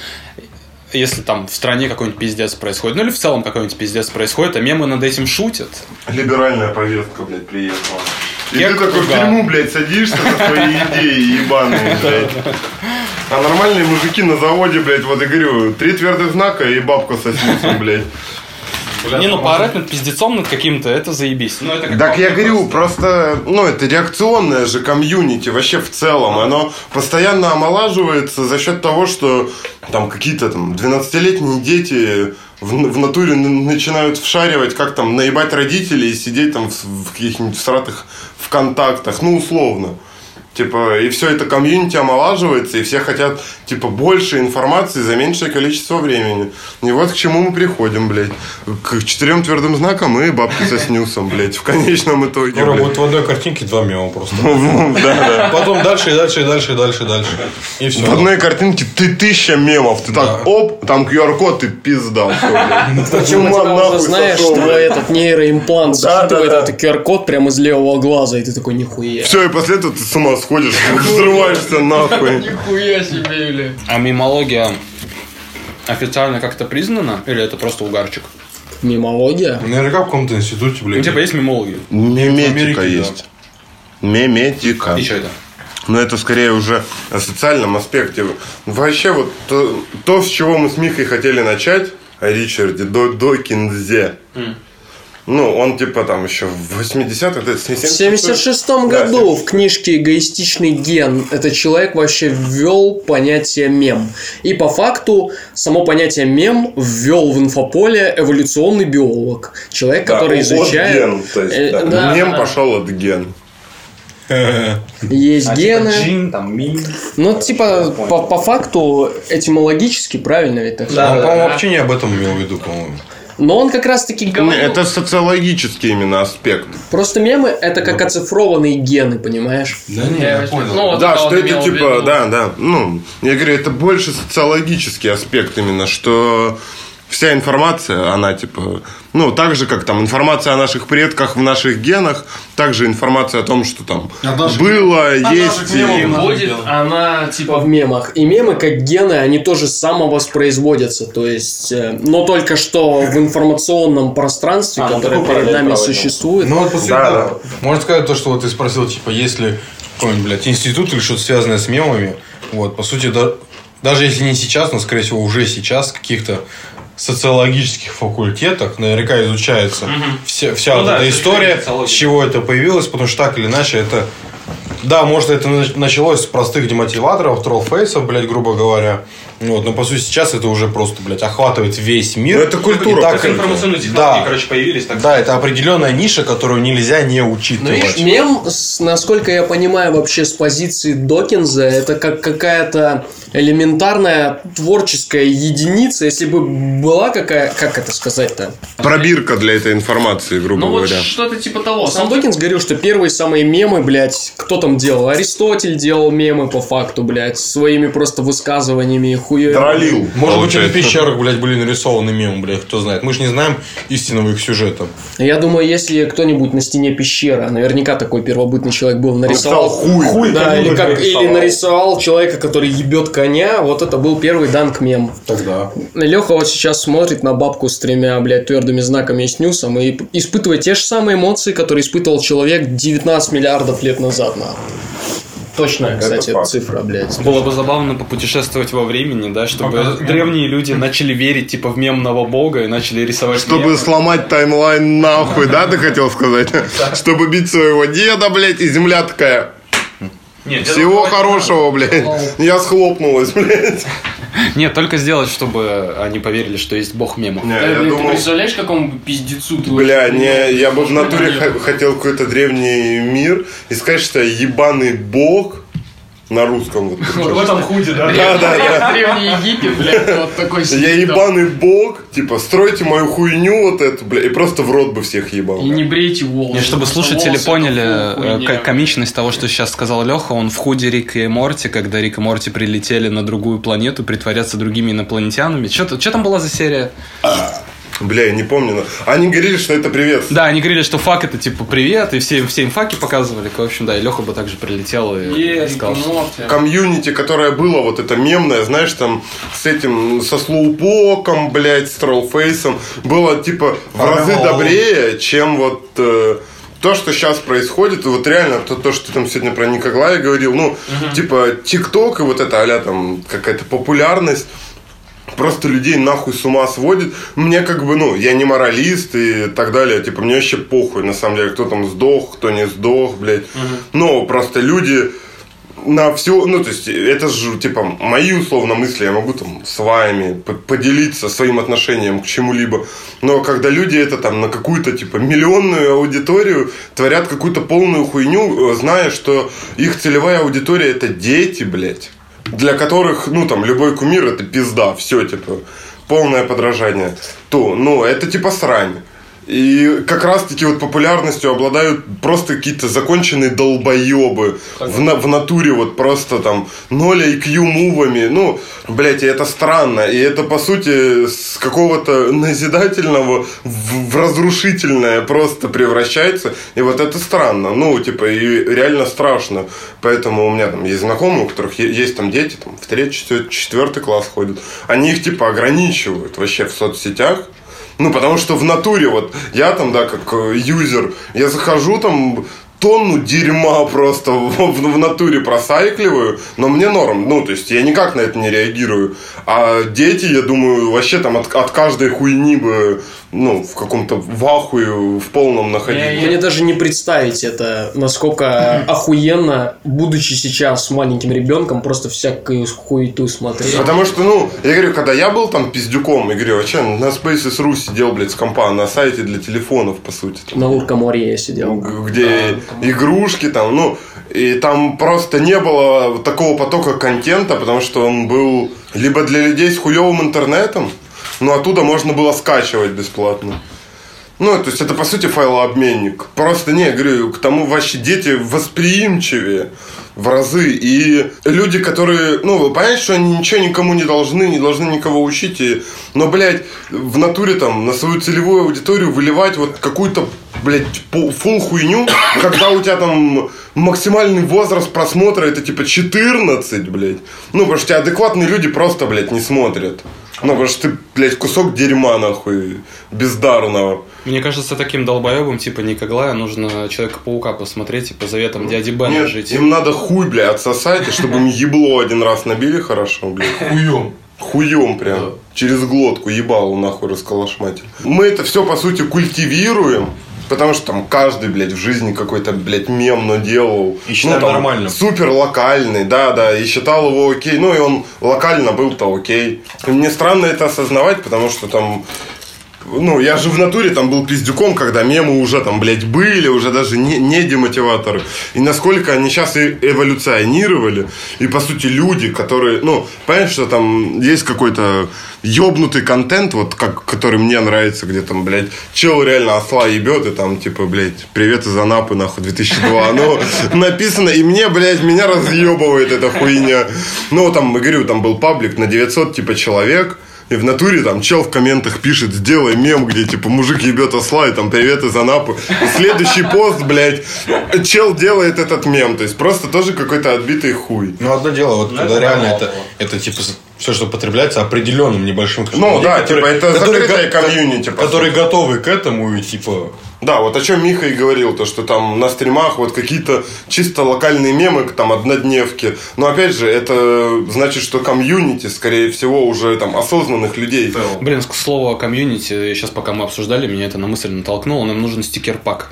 Если там в стране какой-нибудь пиздец происходит, ну или в целом какой-нибудь пиздец происходит, а мемы над этим шутят. Либеральная повестка, блядь, приехала. И ты такой в тюрьму, блядь, садишься за свои идеи ебаные, блядь. А нормальные мужики на заводе, блядь, вот я говорю, три твердых знака и бабка со снюсом, блядь. Не, ну поорать над пиздецом над каким-то, это заебись. Ну, это Так я говорю, просто, ну, это реакционное же комьюнити вообще в целом. Оно постоянно омолаживается за счет того, что там какие-то там 12-летние дети в, в натуре начинают вшаривать, как там наебать родителей и сидеть там в, в каких-нибудь всратых ВКонтактах, ну, условно. Типа, и все это комьюнити омолаживается, и все хотят, типа, больше информации за меньшее количество времени. И вот к чему мы приходим, блядь. К четырем твердым знакам и бабки со снюсом, блядь, в конечном итоге, блядь. будет в одной картинке два мема просто. Да, да. Потом дальше, и дальше, и дальше, и дальше, и дальше. И все. В одной картинке ты тысяча мемов. Ты так, оп, там QR-код, ты пизда. Почему нахуй знаешь, блядь. этот нейроимплант да. этот QR-код прямо из левого глаза, и ты такой, нихуя. Все, и после этого ты с ума сходишь, взрываешься нахуй. Нихуя себе, бля. А мемология официально как-то признана? Или это просто угарчик? Мемология? Наверняка в каком-то институте, Ну, блядь. типа, есть мемологи. Меметика есть. Меметика. И что это? Но это скорее уже о социальном аспекте. Вообще вот то, то, с чего мы с Михой хотели начать, о Ричарде До- Докинзе. Ну, он типа там еще в 80-х, это В 76 году в книжке «Эгоистичный ген» этот человек вообще ввел понятие мем. И по факту само понятие мем ввел в инфополе эволюционный биолог. Человек, который изучает... ген, то есть, Э, да. да, Мем да. пошел от ген. Есть гены. Джин, там, мим. Ну, типа, по, по факту, этимологически правильно ведь так Он, сказать? по-моему, вообще не об этом имел в виду, по-моему. Но он как раз-таки говорил... Это социологический именно аспект. Просто мемы – это как оцифрованные гены, понимаешь? Да не, я понял. Ну, вот да, что это типа, да, да. Ну, я говорю, это больше социологический аспект именно, что вся информация, она типа, ну, так же, как там информация о наших предках в наших генах, также информация о том, что там наших- было, от есть. и-. Будет она типа в мемах. И мемы, как гены, они тоже самовоспроизводятся. То есть, э, но только что в информационном пространстве, А, ну, которое перед нами проводим. существует. Ну, вот, по сути, Да, да. Можно сказать то, что вот ты спросил, типа, если какой-нибудь, блядь, институт или что-то связанное с мемами, вот, по сути, да, даже если не сейчас, но, скорее всего, уже сейчас каких-то социологических факультетах наверняка изучается вся, вся Ну вот да, эта история, с чего это появилось, потому что так или иначе это... Да, может, это нач- началось с простых демотиваторов, троллфейсов, блядь, грубо говоря. Вот, но по сути сейчас это уже просто, блядь, охватывает весь мир. Ну, это культура, И так и- сути. Информационные технологии, Да. короче, появились. Так Да, это определенная ниша, которую нельзя не Ну, учитывать. видишь, мем, насколько я понимаю, вообще с позиции Докинза, это как какая-то элементарная творческая единица, если бы была какая, как это сказать-то? Пробирка для этой информации, грубо Ну вот говоря. что-то типа того. Сам Докинс говорил, что первые самые мемы, блядь, кто там делал? Аристотель делал мемы по факту, блядь, своими просто высказываниями хуя. Троллил. Может быть, получается. пещерах, блядь, были нарисованы мемы, блядь, кто знает. Мы же не знаем истинного их сюжета. Я думаю, если кто-нибудь на стене пещера, наверняка такой первобытный человек был, нарисовал Написал хуй. Да, или, как, нарисовал. или нарисовал человека, который ебет коня, вот это был первый данк мем. Тогда. Леха вот сейчас смотрит на бабку с тремя, блядь, твердыми знаками и снюсом и испытывает те же самые эмоции, которые испытывал человек 19 миллиардов лет назад, нахуй. Точная, кстати, факт. цифра, блядь. Было бы забавно попутешествовать во времени, да, чтобы древние люди начали верить, типа, в мемного бога и начали рисовать Чтобы мемы. сломать таймлайн нахуй, да, ты хотел сказать? Чтобы бить своего деда, блядь, и земля такая. Нет, Всего хорошего, блядь. Я схлопнулась, блядь. Нет, только сделать, чтобы они поверили, что есть бог мемов. Не, Э, я ты думал, представляешь, какому пиздецу ты бля, не, я бы в натуре хотел какой-то древний мир и сказать, что я ебаный бог, На русском. Вот, причем. В этом худе, да? Да, да, да. Древний Египет, блядь, вот такой Я ебаный бог, типа, стройте мою хуйню вот эту, бля, и просто в рот бы всех ебал. И не брейте волосы. И чтобы слушатели поняли э, комичность того, что сейчас сказал Леха, он в худи Рика и Морти, когда Рик и Морти прилетели на другую планету притворяться другими инопланетянами. Что там была за серия? Бля, я не помню. но Они говорили, что это привет. Да, они говорили, что фак это типа привет, и все, все им факи показывали. В общем, да, и Леха бы также прилетел и Е, сказал, что... Комьюнити, которое было вот это мемное, знаешь, там с этим, со слоупоком, блядь, с троллфейсом, было типа в разы добрее, чем вот э, то, что сейчас происходит, вот реально то, то, что ты там сегодня про Николая говорил, ну, типа ТикТок и вот это а там какая-то популярность, просто людей нахуй с ума сводит. Мне как бы, ну, я не моралист и так далее. Типа, мне вообще похуй, на самом деле, кто там сдох, кто не сдох, блядь. Но просто люди на все, ну, то есть, это же, типа, мои условно мысли, я могу там с вами по- поделиться своим отношением к чему-либо, но когда люди это там на какую-то, типа, миллионную аудиторию творят какую-то полную хуйню, зная, что их целевая аудитория это дети, блядь, для которых, ну, там, любой кумир это пизда, все, типа, полное подражание, то, ну, это типа срань. И как раз-таки вот популярностью обладают просто какие-то законченные долбоебы в, на- в натуре вот просто там 0 IQ мувами. Ну, блядь, и это странно. И это, по сути, с какого-то назидательного в, в разрушительное просто превращается. И вот это странно. Ну, типа, и реально страшно. Поэтому у меня там есть знакомые, у которых есть там дети, там, в третий, четвертый класс ходят. Они их, типа, ограничивают вообще в соцсетях. Ну, потому что в натуре, вот, я там, да, как э, юзер, я захожу там, тонну дерьма просто в, в- в натуре просайкливаю, но мне норм, ну, то есть я никак на это не реагирую. А дети, я думаю, вообще там от, от каждой хуйни бы, ну, в каком-то вахуе, в полном находились. Мне даже не представить это, насколько охуенно, будучи сейчас маленьким ребенком, просто всякую хуету смотреть. Потому что, ну, я говорю, когда я был там пиздюком, я говорю, а че, на Spaces.ru сидел, блядь, с компа, на сайте для телефонов, по сути. там. На Луркоморье я сидел. Где игрушки там, ну, и там просто не было такого потока контента, потому что он был либо для людей с хуевым интернетом, но оттуда можно было скачивать бесплатно. Ну, то есть это по сути файлообменник. Просто не, говорю, к тому вообще дети восприимчивее в разы. И люди, которые, ну, понятно, что они ничего никому не должны, не должны никого учить. И, но, блядь, в натуре там на свою целевую аудиторию выливать вот какую-то, блядь, фул хуйню, когда у тебя там максимальный возраст просмотра это типа 14, блядь. Ну, потому что тебя адекватные люди просто, блядь, не смотрят. Ну, потому что ты, блядь, кусок дерьма, нахуй, бездарного. Мне кажется, таким долбоебом типа Никоглая нужно Человека-паука посмотреть и по заветам дяди Бена Нет, жить. им надо хуй, бля, отсосать, и чтобы им ебло один раз набили хорошо, бля. Хуем. Хуем прям. Через глотку ебало нахуй расколошматили. Мы это все, по сути, культивируем. Потому что там каждый, блядь, в жизни какой-то, блядь, мем наделал. И считаем там, нормальным. Супер локальный, да, да, и считал его окей. Ну, и он локально был-то окей. Мне странно это осознавать, потому что там ну, я же в натуре там был пиздюком, когда мемы уже там, блядь, были, уже даже не, не демотиваторы. И насколько они сейчас и эволюционировали. И, по сути, люди, которые, ну, понимаешь, что там есть какой-то ёбнутый контент, вот, как, который мне нравится, где там, блядь, чел реально осла ебет, и там, типа, блядь, привет из Анапы, нахуй, 2002. Ну, написано, и мне, блядь, меня разъебывает эта хуйня. Ну, там, я говорю, там был паблик на 900, типа, человек, и в натуре там чел в комментах пишет, сделай мем, где типа мужик ебет осла, и там привет из Анапы. И следующий пост, блядь, чел делает этот мем. То есть просто тоже какой-то отбитый хуй. Ну, одно дело, вот когда это реально это, это типа все, что потребляется определенным небольшим количеством Ну людей, да, типа это закрытое го- комьюнити. по которые сути. готовы к этому и типа Да, вот о чем Миха и говорил, то что там на стримах вот какие-то чисто локальные мемы, там однодневки. Но опять же, это значит, что комьюнити, скорее всего, уже там осознанных людей. Блин, к слову о комьюнити, сейчас пока мы обсуждали, меня это на мысль натолкнуло, нам нужен стикер-пак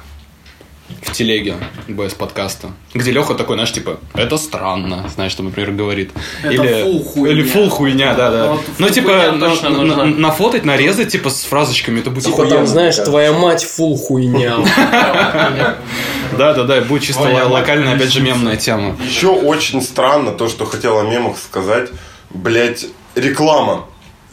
в телеге без подкаста. Где Леха такой, знаешь, типа, это странно, знаешь, что, например, говорит. Это или, фул хуйня. Или фул хуйня, да, да. Вот ну, типа, хуйня на- на- нафотать, нарезать, типа, с фразочками, это будет Типа там, охуенно. знаешь, твоя мать фул хуйня. Да, да, да, будет чисто локальная, опять же, мемная тема. Еще очень странно то, что хотел о мемах сказать. Блять, реклама.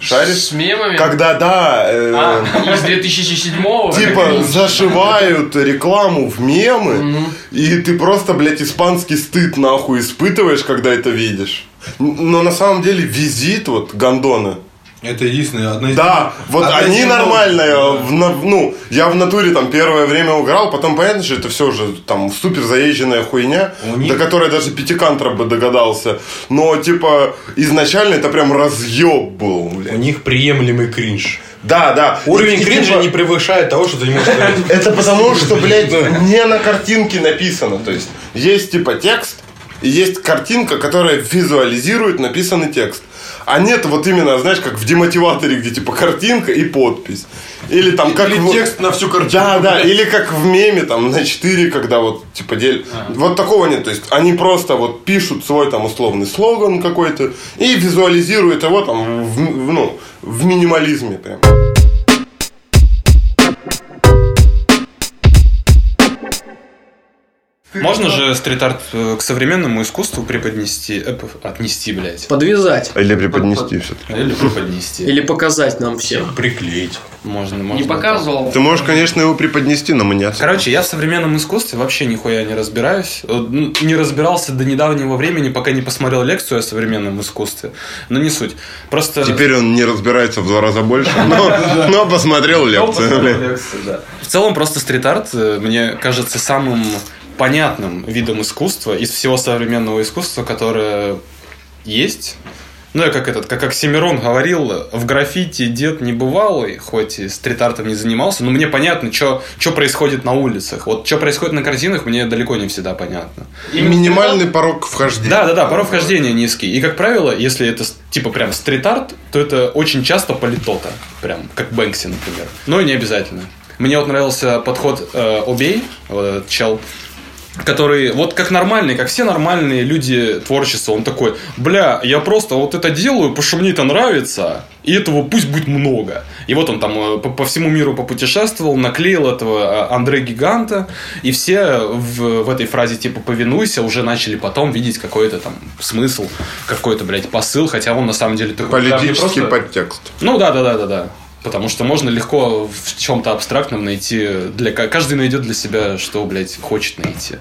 Шаришь? С мемами? Когда, да, э, А, из 2007-го? типа зашивают рекламу в мемы, и ты просто, блядь, испанский стыд нахуй испытываешь, когда это видишь. Но на самом деле визит, вот, гондоны, Это единственное, одна из... Да, вот одна они немногих, нормальные. да. в ну, я в натуре там первое время уграл, потом понятно, что это все уже там супер заезженная хуйня, У них- до которой даже пятикантроп бы догадался. Но, типа, изначально это прям разъеб был, У блядь. них приемлемый кринж. Да, да. Уровень И, кринжа типа, не превышает того, что ты не можешь сказать. Это потому, что, блядь, не на картинке написано. То есть, есть типа текст, и есть картинка, которая визуализирует написанный текст. А нет вот именно, знаешь, как в демотиваторе, где типа картинка и подпись. Или там как... Или в- текст на всю картинку. Да, да, или как в меме, там, на 4, когда вот, типа, дель... Вот такого нет, то есть, они просто вот пишут свой, там, условный слоган какой-то и визуализируют его, там, в, в- ну, в минимализме прям. Можно же стрит-арт э, к современному искусству преподнести, э, отнести, блядь. Подвязать. Или преподнести все-таки. Или преподнести. Или показать нам всем. Приклеить. Можно, можно. Не показывал. Ты можешь, конечно, его преподнести, но мне Короче, я в современном искусстве вообще нихуя не разбираюсь. Вот, ну, Не разбирался до недавнего времени, пока не посмотрел лекцию о современном искусстве. Но не суть. Просто... Теперь он не разбирается в два раза больше, но, посмотрел лекцию. В целом просто стрит-арт э, мне кажется самым понятным видом искусства из всего современного искусства, которое есть. Ну, я как этот, как Оксимирон говорил, в граффити дед не бывалый, хоть и стрит-артом не занимался, но мне понятно, что происходит на улицах. Вот что происходит на картинах, мне далеко не всегда понятно. Минимальный порог вхождения. Да, да, да, порог вхождения низкий. И, как правило, если это типа прям стрит-арт, то это очень часто политота. Прям, как Бэнкси, например. Но и не обязательно. Мне вот нравился подход э, Обей, вот этот чел, который, вот как нормальный, как все нормальные люди творчества, он такой, бля, я просто вот это делаю, потому что мне это нравится, и этого пусть будет много. И вот он там э, по, по всему миру попутешествовал, наклеил этого э, Андре Гиганта, и все в, в этой фразе типа «повинуйся» уже начали потом видеть какой-то там смысл, какой-то, блядь, посыл, хотя он на самом деле такой... да, Политический просто- подтекст. ну да, да, да, да, да. Потому что можно легко в чем-то абстрактном найти. Для, ка- каждый найдет для себя, что, блядь, хочет найти.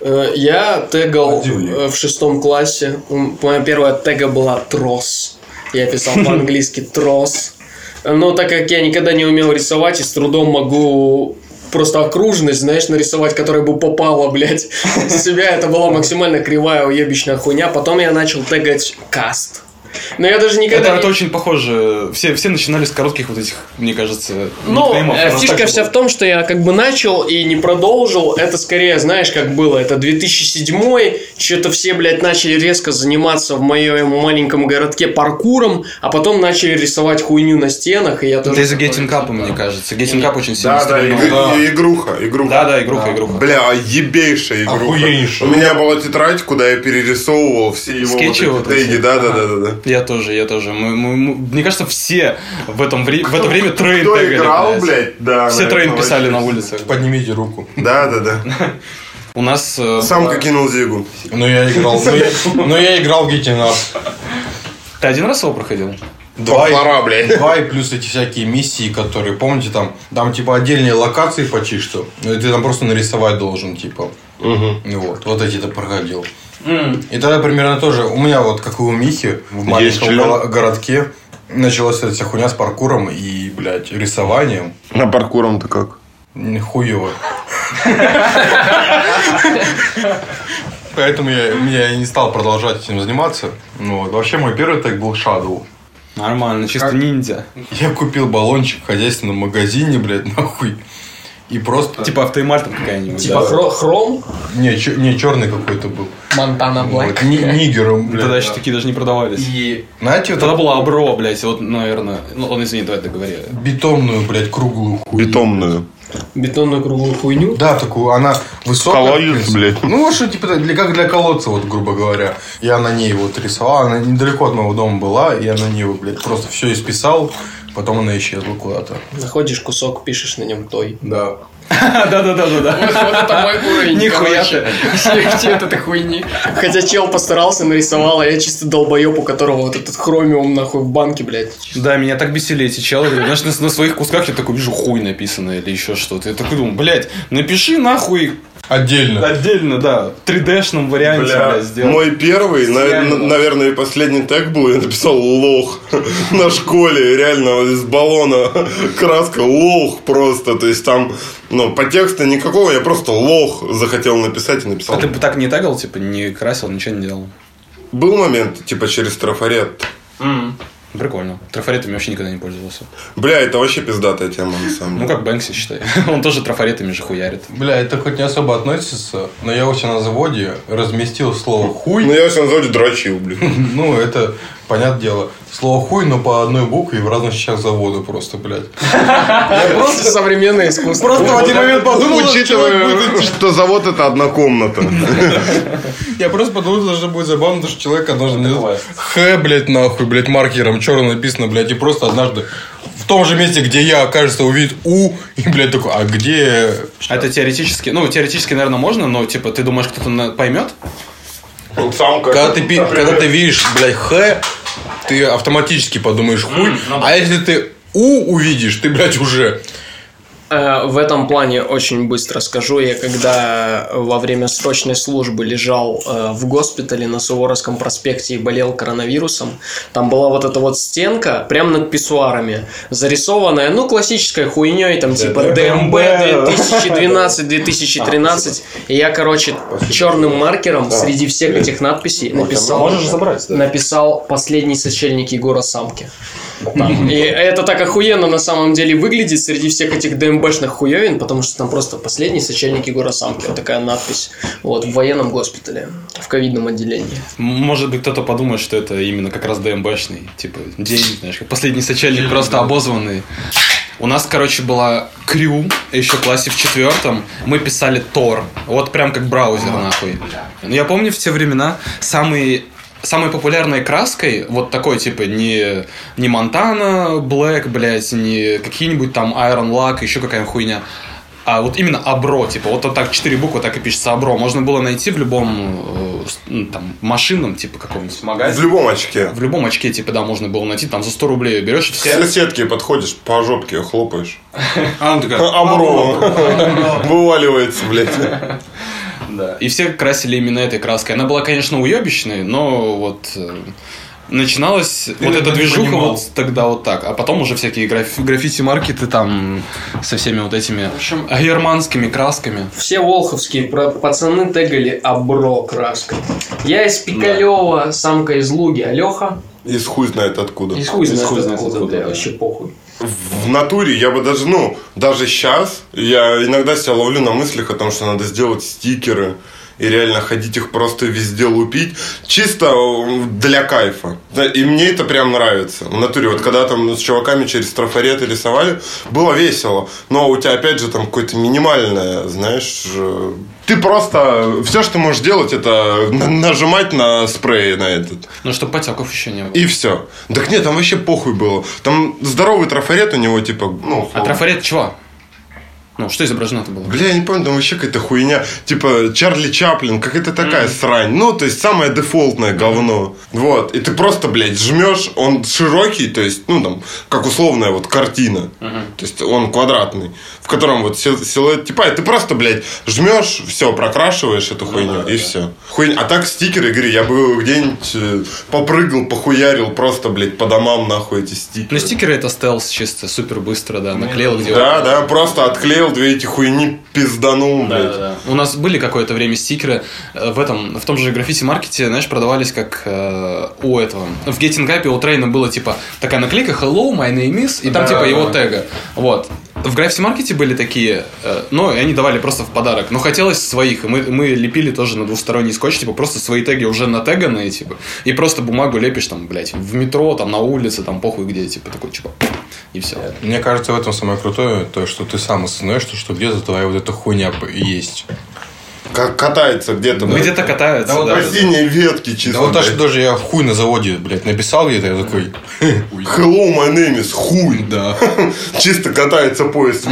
Э, Я тегал э, в шестом классе. Моя первая тега была трос. Я писал по-английски трос. Но так как я никогда не умел рисовать и с трудом могу просто окружность, знаешь, нарисовать, которая бы попала, блядь, себя, это была максимально кривая, уебищная хуйня. Потом я начал тегать каст. Но я даже Это, никогда... это не- очень похоже. Все, все начинали с коротких вот этих, мне кажется, Ну, э, фишка вся было. в том, что я как бы начал и не продолжил. Это скорее, знаешь, как было. Это 2007 Что-то все, блядь, начали резко заниматься в моем маленьком городке паркуром, а потом начали рисовать хуйню на стенах, и я тоже... Это из-за Getting Up, типа, мне кажется. Getting Up очень сильно Да, да, игруха, игруха. Да, да, игруха, игруха. Бля, ебейшая игруха. Охуеннейшая. У меня была тетрадь, куда я перерисовывал все его Скетчи вот эти эти? теги. Да, да, да, да, да. Я тоже, я тоже. Мы- мы- мы- мне кажется, все в, этом вре- в это время трейн Кто тегали, играл, блядь. блядь, да. Все трейн писали на улицах. Поднимите руку. Да, да, да. У нас... э, Самка кинул Зигу. Но я играл, но я, я играл Up. Ты один раз его проходил? Два, Пора, блядь. два и плюс эти всякие миссии, которые, помните, там, там типа отдельные локации почти что. Ну, и ты там просто нарисовать должен, типа. Ну Вот, вот эти-то проходил. И тогда примерно тоже, у меня вот, как и у Михи, в маленьком горо- городке, началась эта вся хуйня с паркуром и, блядь, рисованием. На паркуром-то как? Хуево. Поэтому я, я и не стал продолжать этим заниматься. Ну, вот. Вообще, мой первый тег был Shadow. Нормально, чисто ниндзя. Я купил баллончик в хозяйственном магазине, блядь, нахуй. И просто... Типа автоматом какая-нибудь. Типа да. хро- хром, Не, чё- не черный какой-то был. Монтана Вот, Блэк. ни- нигером, блядь. Тогда да. еще такие даже не продавались. И Знаете, вот Тогда эту была Абро, блядь, вот, наверное... Ну, ладно, извини, давай договори. бетонную, блядь, круглую хуйню. Бетонную. бетонную круглую хуйню. Да, такую, она высокая. Колодец, блядь. Ну, вот что, типа, для, как для колодца, вот, грубо говоря. Я на ней вот рисовал, она недалеко от моего дома была, я на ней, вот, блядь, просто все исписал, Потом она исчезла куда-то. Находишь кусок, пишешь на нем той. Да. Да-да-да-да. Вот это мой уровень. Нихуя. Всех от этой хуйни. Хотя чел постарался, нарисовал, а я чисто долбоеб, у которого вот этот хромиум нахуй в банке, блядь. Да, меня так бесили эти челы. Знаешь, на, на своих кусках я такой вижу хуй написано или еще что-то. Я такой думаю, блядь, напиши нахуй Отдельно. отдельно, да, в 3D-шном варианте, Бля, сделай. мой первый, на- на- наверное, и последний тег был, я написал лох на школе, реально из баллона краска лох просто, то есть там, ну, по тексту никакого, я просто лох захотел написать и написал. А ты бы так не тагал, типа, не красил, ничего не делал? Был момент, типа, через трафарет. Прикольно. Трафаретами вообще никогда не пользовался. Бля, это вообще пиздатая тема, на самом Ну, деле. как Бэнкси, считай. Он тоже трафаретами же хуярит. Бля, это хоть не особо относится, но я себя на заводе разместил слово хуй. Ну, я вообще на заводе дрочил, блин. Ну, это, понятное дело, слово хуй, но по одной букве и в разных частях завода просто, блядь. Просто современное искусство. Просто в один момент подумал, Учитывая, что завод это одна комната. Я просто подумал, что будет забавно, что человек должен Х, блядь, нахуй, блядь, маркером черным написано, блядь, и просто однажды в том же месте, где я, кажется, увидит У, и, блядь, такой, а где... Это теоретически, ну, теоретически, наверное, можно, но, типа, ты думаешь, кто-то на- поймет? Сам как- Когда ты, пи- когда ты видишь, блядь, Х, ты автоматически подумаешь хуй, а если ты У увидишь, ты, блядь, уже... Э, В этом плане очень быстро скажу. Я когда во время срочной службы лежал э, в госпитале на Суворовском проспекте и болел коронавирусом, там была вот эта вот стенка прямо над писсуарами, зарисованная, ну, классической хуйней, там типа ДМБ 2012-2013. И я, короче, черным маркером среди всех этих надписей написал, забрать, написал «Последний сочельник Егора Самки». Там. И это так охуенно на самом деле выглядит среди всех этих ДМБшных хуевин, потому что там просто последний сочельник Егора Самки. Вот такая надпись. Вот, в военном госпитале, в ковидном отделении. Может быть, кто-то подумает, что это именно как раз ДМБшный, типа, день, знаешь, как последний сочельник, просто обозванный. У нас, короче, была крю, еще в классе в четвертом, мы писали Тор, вот прям как браузер, нахуй. Ну, Я помню в те времена самый Самой популярной краской, вот такой, типа, не, не Монтана Блэк, блядь, не какие-нибудь там Iron Luck, еще какая-нибудь хуйня, а вот именно Абро, типа, вот, вот так, четыре буквы, так и пишется Абро. Можно было найти в любом, э, там, машинном, типа, каком-нибудь В магазине. любом очке. В любом очке, типа, да, можно было найти, там, за 100 рублей берешь и К все. соседке подходишь, по жопке хлопаешь. А он такой, Амро. Вываливается, блядь. Да. И все красили именно этой краской. Она была, конечно, уебищной, но вот э, начиналась вот эта движуха понимал. вот тогда вот так. А потом уже всякие граф- граффити-маркеты там со всеми вот этими германскими красками. Все волховские про- пацаны тегали Абро краской. Я из Пикалева, самка из Луги, а Леха Из хуй знает откуда. из хуй знает хуй знает откуда, откуда, да. вообще похуй. В натуре я бы даже, ну, даже сейчас я иногда себя ловлю на мыслях о том, что надо сделать стикеры и реально ходить их просто везде лупить, чисто для кайфа. И мне это прям нравится. В натуре, вот когда там с чуваками через трафареты рисовали, было весело. Но у тебя опять же там какое-то минимальное, знаешь, э, ты просто все, что можешь делать, это на- нажимать на спрей на этот. Ну, чтобы потеков еще не было. И все. Так нет, там вообще похуй было. Там здоровый трафарет у него, типа, ну... А трафарет чего? Ну, что изображено-то было? Бля, я не помню, там вообще какая-то хуйня. Типа Чарли Чаплин, какая-то такая срань. Ну, то есть самое дефолтное говно. Вот. И ты просто, блядь, жмешь, он широкий, то есть, ну, там, как условная вот картина. То есть он квадратный, в котором вот сил- силуэт типа, и ты просто, блядь, жмешь, все, прокрашиваешь эту хуйню, и все. Хуйня. А так стикеры, говорю, я бы где-нибудь э, попрыгал, похуярил просто, блядь, по домам нахуй эти стикеры. Ну, стикеры это стелс чисто, супер быстро, да, наклеил где Да, да, просто отклеил две эти хуйни, пизданул, Да, блядь. да, да. У нас были какое-то время стикеры э, в этом, в том же граффити-маркете, знаешь, продавались как э, у этого. В Getting Up у Трейна было типа такая наклейка Hello, my name is, и там Да, типа его тега. Вот. В граффити-маркете были такие, э, но они давали просто в подарок. Но хотелось своих, мы, мы лепили тоже на двусторонний скотч, типа просто свои теги уже натеганные, типа, и просто бумагу лепишь там, блядь, в метро, там на улице, там похуй где, типа, такой, типа, и все. Мне кажется, в этом самое крутое, то, что ты сам осознаешь, что, что где-то твоя вот эта хуйня есть. Как катается где-то. Ну, где-то катаются, Да вот да. По синей ветке чисто. Да вот что даже я в хуй на заводе, блядь, написал где-то, я такой... Hello, my name is хуй. Да. Чисто катается поезд.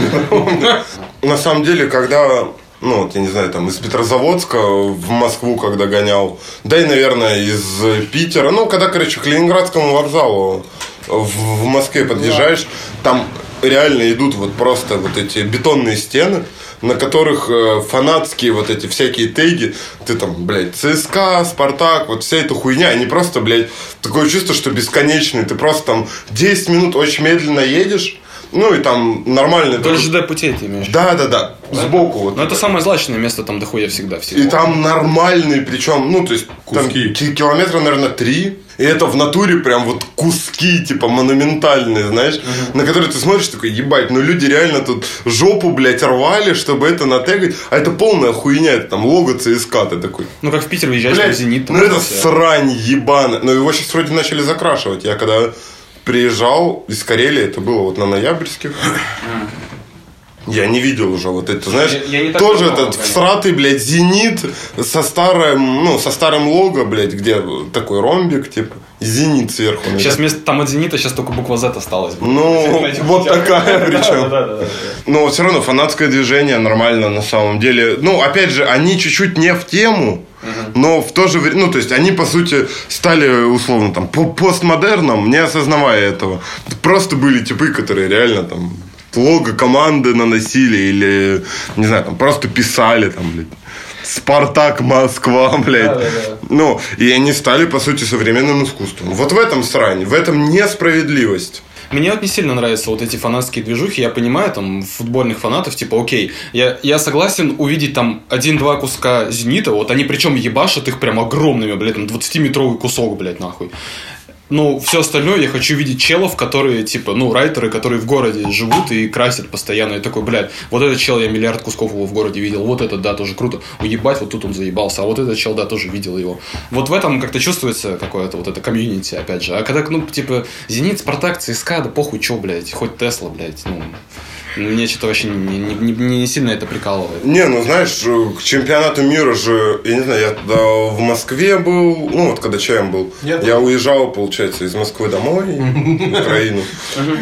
На самом деле, когда, ну, вот, я не знаю, там, из Петрозаводска в Москву, когда гонял, да и, наверное, из Питера, ну, когда, короче, к Ленинградскому вокзалу в, в Москве подъезжаешь, там реально идут вот просто вот эти бетонные стены, на которых э, фанатские вот эти всякие теги, ты там, блядь, ЦСКА, Спартак, вот вся эта хуйня, они просто, блядь, такое чувство, что бесконечные, ты просто там 10 минут очень медленно едешь, ну и там нормальный Вдоль такой- ЖД путей ты имеешь. да, да, да. Сбоку вот. Но это самое злачное место там дохуя всегда всегда. И там нормальные, причем, ну, то есть, там Куски. ки- километра, наверное, три. И это в натуре прям вот куски, типа, монументальные, знаешь, на которые ты смотришь, такой, ебать, ну люди реально тут жопу, блядь, рвали, чтобы это натегать. А это полная хуйня, это там лого ЦСКА, ты такой. Ну, как в Питер въезжаешь, там Блядь, Зенит. там ну это все. срань ебаная. Но его сейчас вроде начали закрашивать. Я когда приезжал из Карелии, это было вот на ноябрьских. Я не видел уже вот это, знаешь, Я- я тоже этот гонял. всратый, блядь, зенит со старым, ну, со старым лого, блядь, где такой ромбик, типа, зенит сверху. Сейчас вместо там от Зенита сейчас только буква Z осталась. Ну, вот такая причем. Да, да, да. Но все равно фанатское движение нормально на самом деле. Ну, опять же, они чуть-чуть не в тему, но в то же время, ну, то есть они, по сути, стали, условно, там, по- постмодерном, не осознавая этого. Просто были типы, которые реально там лого команды наносили или, не знаю, там, просто писали, там, блядь. Спартак Москва, блядь. Ну, и они стали, по сути, современным искусством. Вот в этом срань, в этом несправедливость. Мне вот не сильно нравятся вот эти фанатские движухи. Я понимаю, там, футбольных фанатов, типа, окей, я, я согласен увидеть там один-два куска «Зенита», вот они причем ебашат их прям огромными, блядь, там, 20-метровый кусок, блядь, нахуй. Ну, все остальное я хочу видеть челов, которые, типа, ну, райтеры, которые в городе живут и красят постоянно. Я такой, блядь, вот этот чел, я миллиард кусков его в городе видел, вот этот, да, тоже круто. Уебать, вот тут он заебался, а вот этот чел, да, тоже видел его. Вот в этом как-то чувствуется какое-то вот это комьюнити, опять же. А когда, ну, типа, Зенит, Спартак, ЦСКА, да похуй, чё, блядь, хоть Тесла, блядь, ну... Мне что-то вообще не, не, не- не сильно это прикалывает. Не, ну знаешь, к чемпионату мира же, я не знаю, я тогда в Москве был, ну вот когда чаем был, я, уезжал, получается, из Москвы домой, в Украину.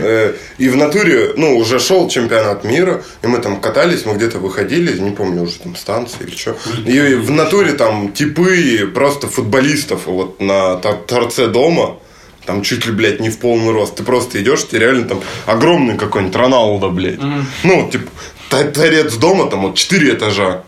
Э, И в натуре, ну, уже шел чемпионат мира, и мы там катались, мы где-то выходили, не помню уже там станции или что. И в натуре там типы просто футболистов вот на тор- торце дома, там чуть ли, блядь, не в полный рост. Ты просто идешь, ты реально там огромный какой-нибудь Роналдо, блядь. Ну, типа, торец дома, там вот 4 этажа.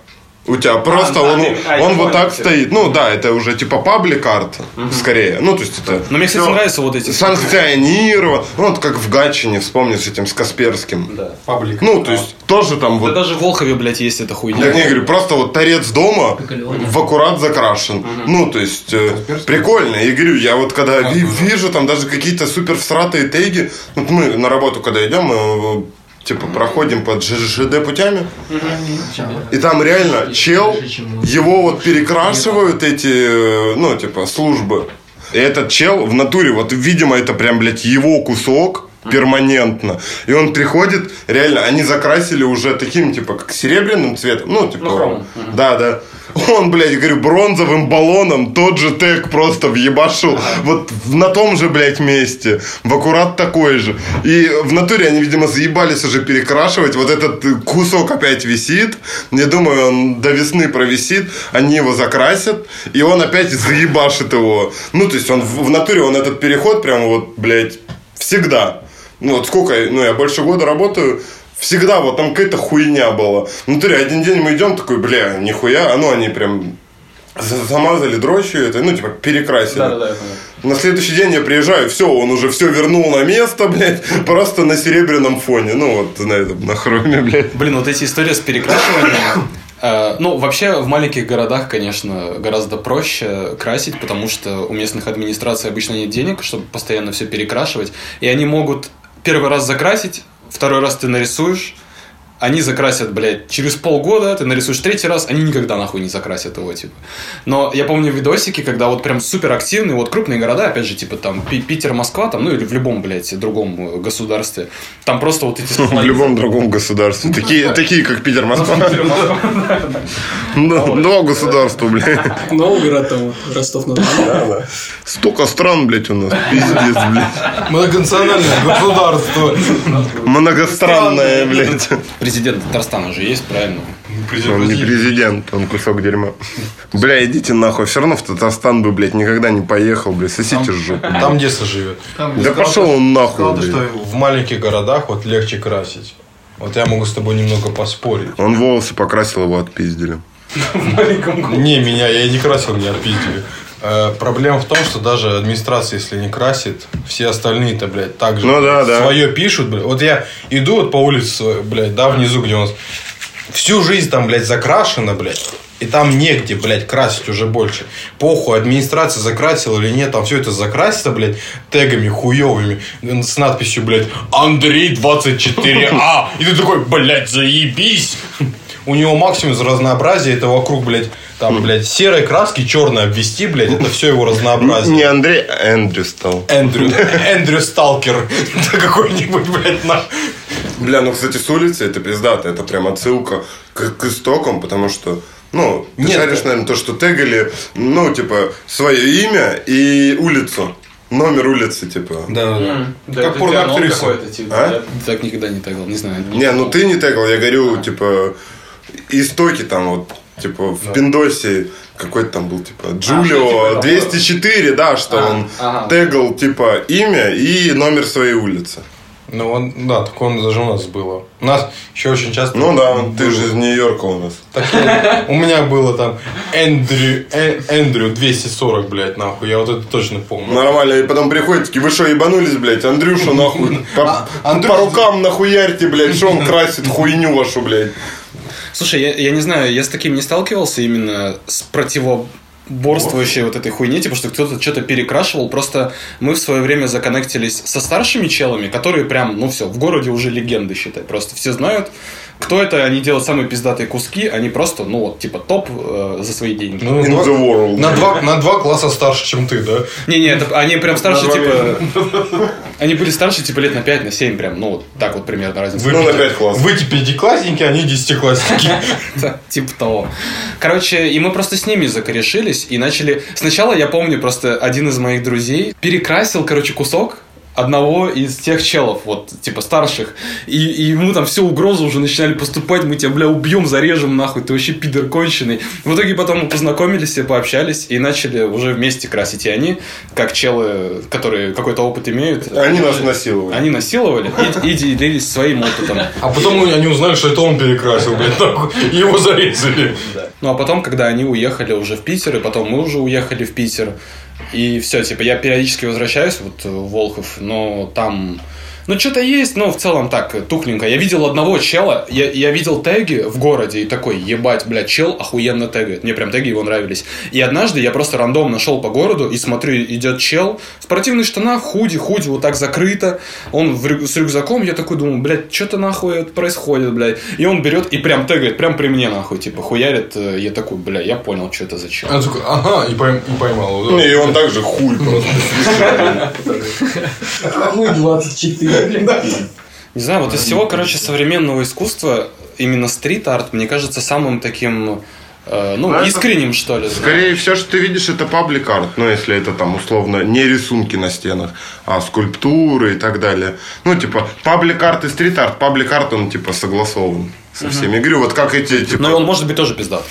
У тебя просто а он, ты- а, он я вот так типа. стоит. Ну да, это уже типа паблик арт, скорее. Ну, то есть это. Но мне, кстати, всё нравятся вот эти... Санкционировано. Ну, вот как в Гатчине, вспомни с этим, с Касперским. Да. Паблик. Ну, то есть тоже там Да вот. даже в Волхове, блядь, есть эта хуйня. Я не говорю, просто вот торец дома в аккурат закрашен. Ну, то есть, э, прикольно. И говорю, я вот когда ви- вижу там даже какие-то супер всратые теги, вот мы на работу когда идем, мы э, типа проходим под ЖД путями, и там реально чел, его вот перекрашивают эти, э, ну, типа, службы. И этот чел в натуре, вот, видимо, это прям, блядь, его кусок перманентно. И он приходит, реально, они закрасили уже таким, типа, как серебряным цветом. Ну, типа, хромом. да, да. Он, блядь, говорю, бронзовым баллоном тот же тег просто въебашил. Вот на том же, блядь, месте. В аккурат такой же. И в натуре они, видимо, заебались уже перекрашивать. Вот этот кусок опять висит. Я думаю, он до весны провисит. Они его закрасят. И он опять заебашит его. Ну, то есть, он в, в натуре, он этот переход прям вот, блядь, всегда. Ну, вот сколько, ну, я больше года работаю, всегда вот там какая-то хуйня была. В натуре один день мы идем, такой, бля, нихуя, а ну, они прям за- замазали дрожью это, ну, типа, перекрасили. Да, да, да. На следующий день я приезжаю, все, он уже все вернул на место, блядь, просто на серебряном фоне. Ну, вот на этом, на хроме, блядь. Блин, вот эти истории с перекрашиванием. э, Ну, вообще, в маленьких городах, конечно, гораздо проще красить, потому что у местных администраций обычно нет денег, чтобы постоянно все перекрашивать. И они могут первый раз закрасить, второй раз ты нарисуешь, они закрасят, блядь, через полгода, ты нарисуешь третий раз, они никогда нахуй не закрасят его, типа. Но я помню видосики, когда вот прям супер активные, вот крупные города, опять же, типа там Пи- Питер, Москва, там, ну или в любом, блядь, другом э, государстве, там просто вот эти... В любом другом государстве. Такие, такие как Питер, Москва. Да, Два государства, блядь. Новгород там, Ростов-на-Дону. Столько стран, блядь, у нас. Пиздец, блядь. Многонациональное государство. Многостранное, блядь. Президент Татарстана же есть, правильно? Он не президент, он кусок дерьма. Бля, идите нахуй. Все равно в Татарстан бы, блядь, никогда не поехал, блядь. Сосите жопу. Там детство живет. Да пошел он нахуй, Сказал, блядь. что В маленьких городах вот легче красить. Вот я могу с тобой немного поспорить. Он волосы покрасил, его отпиздили. Не, меня, я и не красил, меня отпиздили. Э, проблема в том, что даже администрация, если не красит, все остальные-то, блядь, так же Ну да, да. свое пишут, блядь. Вот я иду вот по улице, блядь, да, внизу, где у нас всю жизнь там, блядь, закрашено, блядь. И там негде, блядь, красить уже больше. Похуй, администрация закрасила или нет, там все это закрасится, блядь, тегами хуевыми, с надписью, блядь, Андрей 24А. И ты такой, блядь, заебись. У него максимум из разнообразия, это вокруг, блядь, там, блядь, серой краски, черной обвести, блядь, это все его разнообразие. Не Андрей, а Эндрю стал. Эндрю, Эндрю Сталкер. Да какой-нибудь, блядь, на... Бля, ну, кстати, с улицы это пиздато. Это прям отсылка к, к истокам, потому что ну, ты Нет, шаришь, наверное, то, что тегали, ну, типа, свое имя и улицу. Номер улицы, типа. Да, да. Да, Как порноактриса. типа. А? Я так никогда не тегал, не знаю. Не, ну ты не тегал, я говорю, типа, истоки там вот, типа, в Пиндосе какой-то там был, типа, Джулио 204, да, что А, он ага. тегал, типа, имя и номер своей улицы. Ну, он, да, так он даже у нас было. У нас еще очень часто... Ну да, было- ты же из Нью-Йорка у нас. Так я- у меня было там Эндрю, Э- Эндрю 240, блядь, нахуй. Я вот это точно помню. Нормально, и потом приходит, такие, вы что, ебанулись, блядь, Андрюша, нахуй, по, А, Андрюша- по рукам нахуярьте, блядь, что он красит хуйню вашу, блядь. Слушай, я, я не знаю, я с таким не сталкивался именно с противоборствующей вот этой хуйней, типа, что кто-то что-то перекрашивал. Просто мы в свое время законнектились со старшими челами, которые прям, ну все, в городе уже легенды, считай. Просто все знают, кто это, они делают самые пиздатые куски, они просто, ну вот, типа, топ э, за свои деньги. Ну, In the world. на, два, на два класса старше, чем ты, да? Не-не, это, они прям старше, На типа... Они были старше, типа, лет на 5, на 7 прям, ну, вот так вот примерно разница. Ну, на пять классов. Вы пятиклассники, они десятиклассники. Типа того. Короче, и мы просто с ними закорешились и начали... Сначала, я помню, просто один из моих друзей перекрасил, короче, кусок одного из тех челов, вот, типа, старших. И, и ему там все угрозы уже начинали поступать, мы тебя, бля, убьем, зарежем, нахуй, ты вообще пидор конченый. В итоге потом мы познакомились, все пообщались и начали уже вместе красить. И они, как челы, которые какой-то опыт имеют... Они нас насиловали. Они насиловали и, и делились своим опытом. А потом они узнали, что это он перекрасил, блядь, нахуй, и его зарезали. Ну, а потом, когда они уехали уже в Питер, и потом мы уже уехали в Питер, и все, типа, я периодически возвращаюсь вот в Волхов, но там... Ну, что-то есть, но в целом так, тухленько. Я видел одного чела, я, я видел теги в городе, и такой, ебать, блядь, чел охуенно тегает. Мне прям теги его нравились. И однажды я просто рандомно шел по городу, и смотрю, идет чел в спортивных штанах, худи, худи, вот так закрыто. Он в рю- с рюкзаком, я такой думаю, блядь, что-то нахуй это происходит, блядь. И он берет и прям тегает, прям при мне, нахуй, типа, хуярит. Э, Я такой, бля, я понял, что это за чел. Он такой, ага, и, пойм- и поймал. да. И он также хуй просто. Мы 24. Не знаю, вот из всего, короче, современного искусства именно стрит-арт, мне кажется, самым таким, э, ну, Ну, это- искренним, что ли. Скорее, все, что ты видишь, это паблик арт. Ну, если это там условно не рисунки на стенах, а скульптуры и так далее. Ну, типа, паблик арт и стрит арт. Паблик арт, он типа согласован со всеми. Я говорю, вот как эти, типа, Но он может быть тоже пиздат.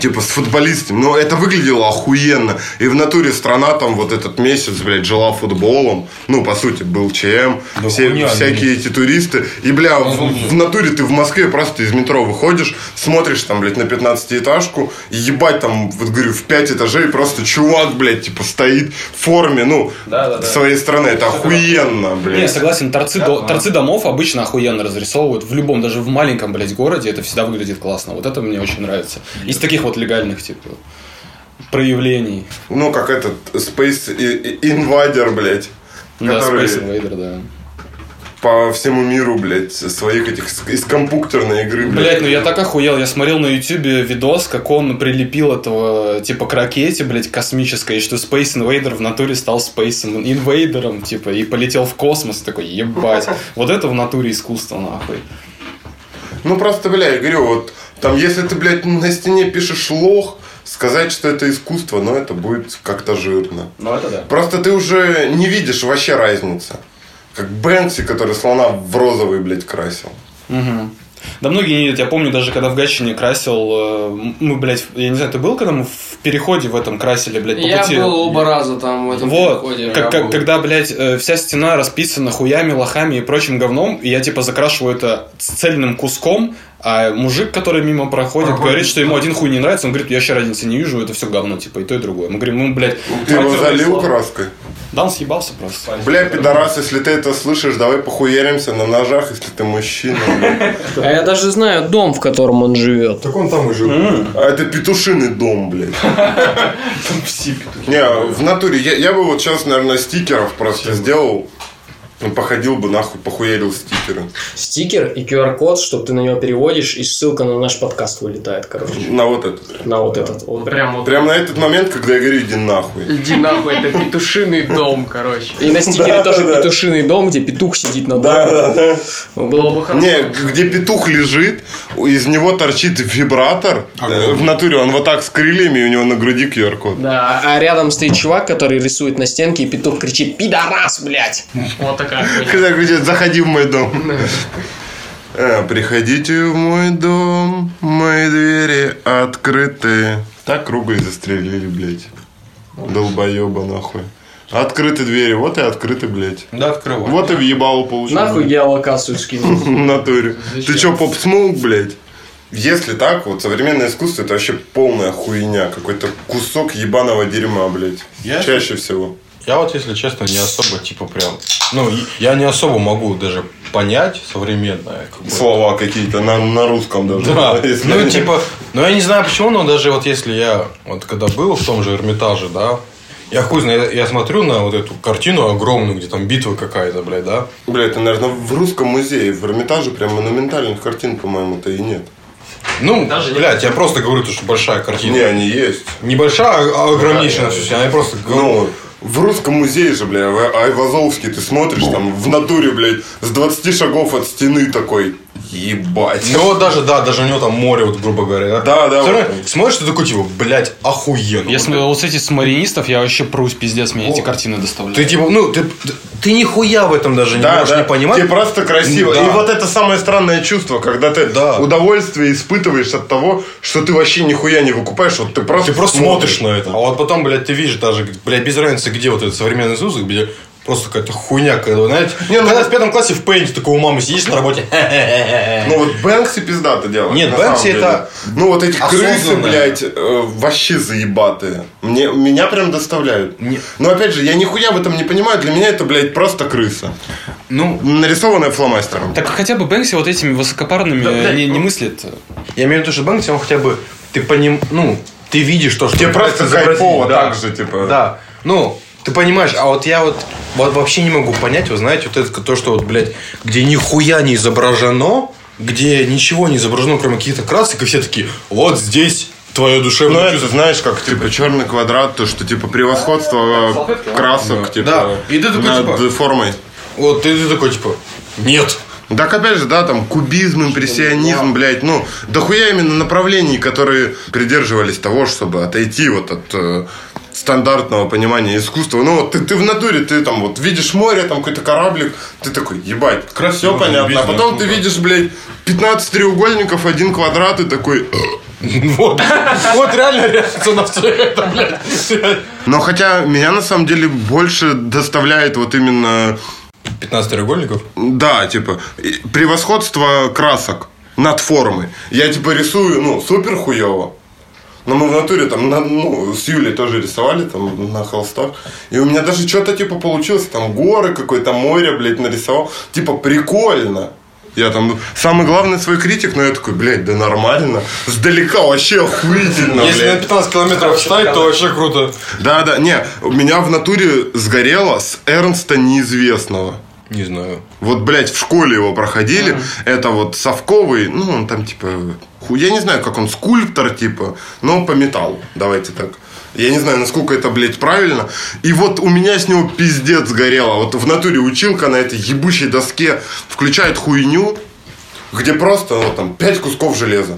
Типа с футболистами. Но это выглядело охуенно. И в натуре страна там вот этот месяц, блядь, жила футболом. Ну, по сути, был ЧМ. Да все, хуйня, всякие эти туристы. И, бля, в, в натуре ты в Москве просто из метро выходишь, смотришь там, блядь, на 15-этажку. И ебать там, вот говорю, в 5 этажей просто чувак, блядь, типа стоит в форме, ну, Да-да-да. своей страны. Это охуенно, Не, блядь. согласен, торцы, до- торцы домов обычно охуенно разрисовывают. В любом, даже в маленьком, блядь, городе это всегда выглядит классно. Вот это мне очень нравится. Из таких вот легальных, типа, проявлений. Ну, как этот Space Invader, блядь. Да, который- Space Invader, да. по всему миру, блядь, своих этих из компьютерной игры, блядь. Блять, ну я так охуел. Я смотрел на ютубе видос, как он прилепил этого, типа, к ракете, блядь, космической, и что Space Invader в натуре стал Space Invaderом, типа, и полетел в космос. Такой, ебать. Вот это в натуре искусство, нахуй. Ну просто, бля, я говорю, вот там, если ты, блядь, на стене пишешь лох, сказать, что это искусство, но это будет как-то жирно. Ну это да. Просто ты уже не видишь вообще разницы. Как Бэнкси, который слона в розовый, блядь, красил. Мгм. Да многие не видят. Я помню, даже когда в Гатчине красил, э, мы, блядь, я не знаю, ты был, когда мы в переходе в этом красили, блядь, по Я пути? был оба раза там в этом Вот, переходе. как- как- когда, блядь, э, вся стена расписана хуями, лохами и прочим говном, и я, типа, закрашиваю это с цельным куском, а мужик, который мимо проходит, говорит, что ему один хуй не нравится, он говорит, я вообще разницы не вижу, это все говно, типа, и то, и другое. Мы говорим, ну, блядь, Ты его залил краской? Да, он съебался просто. Бля, пидорас, если ты это слышишь, давай похуяримся на ножах, если ты мужчина. А я даже знаю дом, в котором он живет. Так он там и жил. А это петушиный дом, блядь. Не, в натуре, я, я бы вот сейчас, наверное, стикеров просто сделал. Ну, Походил бы нахуй, похуярил стикеры. Стикер и QR-код, чтобы ты на него переводишь, и ссылка на наш подкаст вылетает, короче. На вот этот. На вот этот. Вот прям вот. Прям на этот момент, когда я говорю, иди нахуй. Иди нахуй, это петушиный дом, короче. И на стикере тоже петушиный дом, где петух сидит на доме. Да, да, да. Было бы хорошо. Не, где петух лежит, из него торчит вибратор. Э, В натуре он вот так с крыльями, и у него на груди QR-код. Да, а рядом стоит чувак, который рисует на стенке, и петух кричит «Пидорас, блядь!» Вот такая Когда говорит, заходи в мой дом. Э, Приходите в мой дом, мои двери открыты. Так круга и застрелили, блядь. Долбоеба нахуй. Открыты двери, вот и открыты, блядь. Да, открывай. Вот и въебало получил. Нахуй геолокацию скинул. В натуре. Ты чё, поп смоук, блядь? Если так, вот современное искусство это вообще полная хуйня. Какой-то кусок ебаного дерьма, блядь. Я- Чаще всего. Я вот, если честно, не особо, типа, прям... Ну, я не особо могу даже понять современное. как. Слова какие-то на, на русском даже. Да, Если- ну, типа, ну, я не знаю почему, но даже вот если я, вот когда был в том же Эрмитаже, да, я хуй знаю, я, я смотрю на вот эту картину огромную, где там битва какая-то, блядь, да, Бля, это, наверное, в русском музее, в Эрмитаже прям монументальных картин, по-моему-то и нет. ну, Даже блядь, я просто говорю, то, что большая картина. Не, они есть. Небольшая, а огромнейшая на всю стену. Я просто говорю, Ну, в русском музее же, бля, в Айвазовске ты смотришь, там, в натуре, блядь, с 20 шагов от стены такой, ебать. ну вот даже, да, даже у него там море, вот, грубо говоря, да. Да, да, Всё вот. равно смотришь, ты такой, типа, блядь, охуенно. Если вот с этих смаринистов, я вообще прусь, пиздец, мне эти картины доставляют. Ты, типа, ну, ты, ты, нихуя в этом даже не Да, можешь да. не понимать. Тебе просто красиво. Да. И вот это самое странное чувство, когда ты Да. удовольствие испытываешь от того, что ты вообще нихуя не выкупаешь, вот ты просто Ты просто смотришь на это. А вот потом, блядь, ты видишь даже, блядь, без разницы, где вот этот современный Иисус, где просто какая-то хуйня, когда, знаете, Не, ну- когда в пятом классе в пейнте такой у мамы сидишь на работе. Ну вот Бэнкси пиздато делает. Нет, Бэнкси это Ну вот эти крысы, блядь, э, вообще заебатые. Мне, меня прям доставляют. Не- Но опять же, я нихуя в этом не понимаю. Для меня это, блядь, просто крыса. Ну, Нарисованная фломастером. Так хотя бы Бэнкси вот этими высокопарными блядь, не, не ну- мыслит. я имею в виду, что Бэнкси, он хотя бы, ты поним, ну, ты видишь то, что... Тебе просто кайфово да. так же, типа. Да, ну, ты понимаешь, а вот я вот, вот вообще не могу понять, вы знаете, вот это то, что вот, блядь, где нихуя не изображено, где ничего не изображено, кроме каких-то красок, и все такие, вот здесь твое Ну, душевное это, чувство. знаешь, как, типа, черный квадрат, то, что, типа, превосходство э, красок, типа, Да. И ты такой, над типа- формой. Вот ты, ты такой, типа, нет. Так опять же, да, там кубизм, импрессионизм, блядь, ну, дохуя именно направлений, которые придерживались того, чтобы отойти вот от э, стандартного понимания искусства. Ну, вот ты, ты в натуре, ты там вот видишь море, там какой-то кораблик, ты такой, ебать, Красиво, все понятно. А потом ты видишь, блядь, 15 треугольников, один квадрат, и такой... Вот, вот реально реакция на все это, блядь. Но хотя меня на самом деле больше доставляет вот именно 15 треугольников? Да, типа, превосходство красок над формой. Я, типа, рисую, ну, супер хуево. Но мы в натуре там, на- ну, с Юлей тоже рисовали там на холстах. И у меня даже что-то, типа, получилось. Там горы, какое-то море, блядь, нарисовал. Типа, прикольно. Я там ну, самый главный свой критик, но я такой, блядь, да нормально. Сдалека вообще охуительно, Если на блядь. 15 километров встать, то вообще круто. Да, да, не, у меня в натуре сгорело с Эрнста неизвестного. Не знаю. Вот, блядь, в школе его проходили. Это вот совковый, ну, он там, типа, ху- я не знаю, как он, скульптор, типа, но по металлу. Давайте так. Я не знаю, насколько это, блядь, правильно. И вот у меня с него пиздец горело. Вот в натуре училка на этой ебучей доске включает хуйню, где просто, ну, там, пять кусков железа.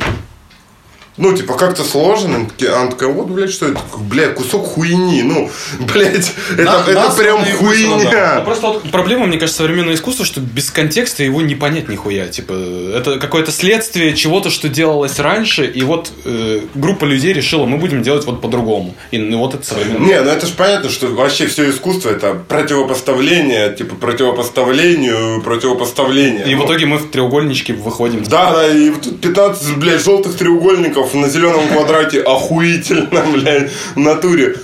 Ну, типа, как-то сложено. Она такая, вот, блядь, что это? Блядь, кусок хуйни. Ну, блядь, это, На- это нас прям вышло, да. хуйня. Ну, Просто вот проблема, мне кажется, современного искусства, что без контекста его не понять нихуя. Типа, это какое-то следствие чего-то, что делалось раньше, и вот э, группа людей решила, мы будем делать вот по-другому. И ну, вот это современное. Не, ну это же понятно, что вообще все искусство это противопоставление, типа противопоставлению, противопоставление. И в Ну, итоге мы в треугольничке выходим. Да, да, и тут 15, блядь, желтых треугольников на зеленом квадрате охуительно, блядь, в натуре.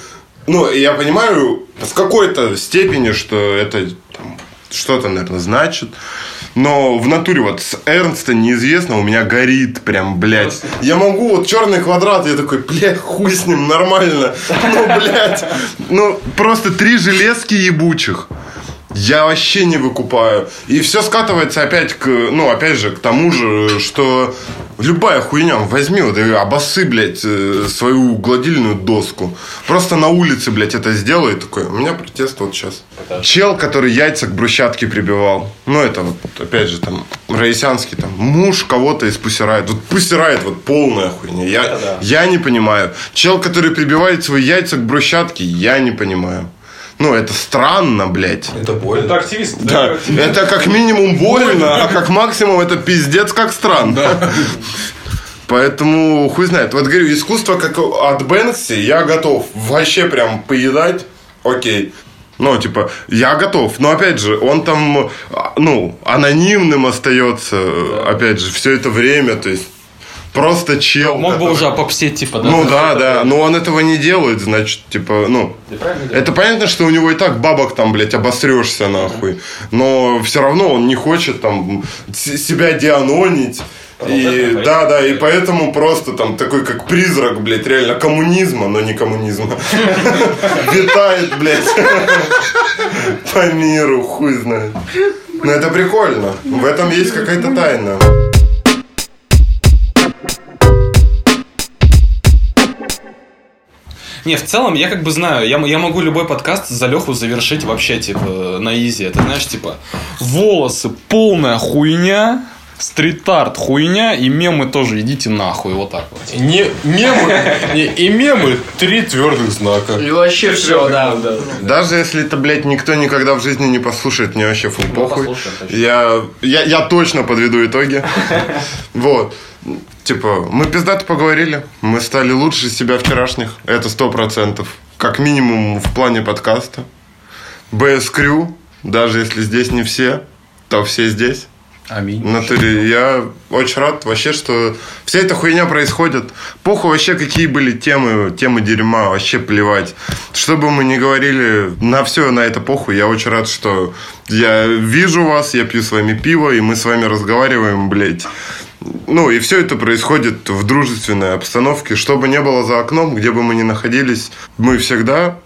Ну, я понимаю с какой-то степени, что это что-то, наверное, значит. Но в натуре вот с Эрнста неизвестно, у меня горит прям, блядь. Я могу, вот черный квадрат, я такой, блядь, хуй с ним, нормально. Ну, блядь, ну, просто три железки ебучих. Я вообще не выкупаю. И все скатывается опять к, ну, опять же, к тому же, что любая хуйня, возьми вот и обосы, блядь, э, свою гладильную доску. Просто на улице, блядь, это сделай. Такой, у меня протест вот сейчас. Чел, который яйца к брусчатке прибивал. Ну, это вот, опять же, там, Раисянский, там, муж кого-то из пусирает. Вот пусирает, вот полная хуйня. Я, я не понимаю. Чел, который прибивает свои яйца к брусчатке, я не понимаю. Ну, это странно, блядь. Это больно. активист. Да, это как минимум больно, а как максимум это пиздец как странно. Поэтому хуй знает. Вот говорю, искусство как от Бэнкси я готов вообще прям поедать. Окей. Ну, типа, я готов. Но, опять же, он там, а, ну, анонимным остается, опять же, все это время. То есть, просто чел. Мог бы который- уже попсеть, типа, да? Ну да, да, но он этого не делает, значит, типа, ну, это понятно, что у него и так бабок там, блядь, обосрешься нахуй, но все равно он не хочет там себя дианонить. И да, да, и поэтому просто там такой как призрак, блядь, реально коммунизма, но не коммунизма. Витает, блядь, по миру, хуй знает. Но это прикольно. В этом есть какая-то тайна. Не, в целом, я как бы знаю, я, я могу любой подкаст за Леху завершить вообще, типа, на изи. Это, знаешь, типа, волосы полная хуйня, стрит-арт хуйня, и мемы тоже идите нахуй, вот так вот. Не, мемы, не, и мемы три твердых знака. И вообще все, да, да. Даже если это, блядь, никто никогда в жизни не послушает, мне вообще фу похуй. послушаем, точно. Я, я, я точно подведу итоги. Вот. Типа, мы пиздато поговорили. Мы стали лучше себя вчерашних. Это сто процентов. Как минимум в плане подкаста. БС Крю, даже если здесь не все, то все здесь. Аминь. В натуре я очень рад вообще, что вся эта хуйня происходит. Похуй вообще, какие были темы, темы дерьма, вообще плевать. Что бы мы ни говорили, на все на это похуй. Я очень рад, что я вижу вас, я пью с вами пиво, и мы с вами разговариваем, блядь. Ну, и все это происходит в дружественной обстановке. Что бы ни было за окном, где бы мы ни находились, мы всегда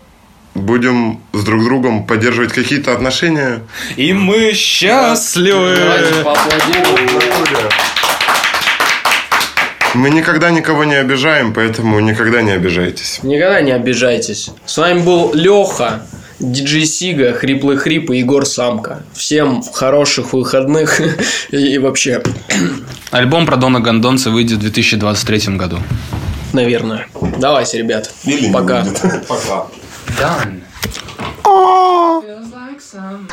будем с друг другом поддерживать какие-то отношения. И мы счастливы. Мы никогда никого не обижаем, поэтому никогда не обижайтесь. Никогда не обижайтесь. С вами был Леха, Диджей Сига, Хриплый Хрип и Егор Самка. Всем хороших выходных и вообще. Альбом про Дона Гондонца выйдет в 2023 году. Наверное. Давайте, ребят. Или Пока. Пока. Done. Feels like summer.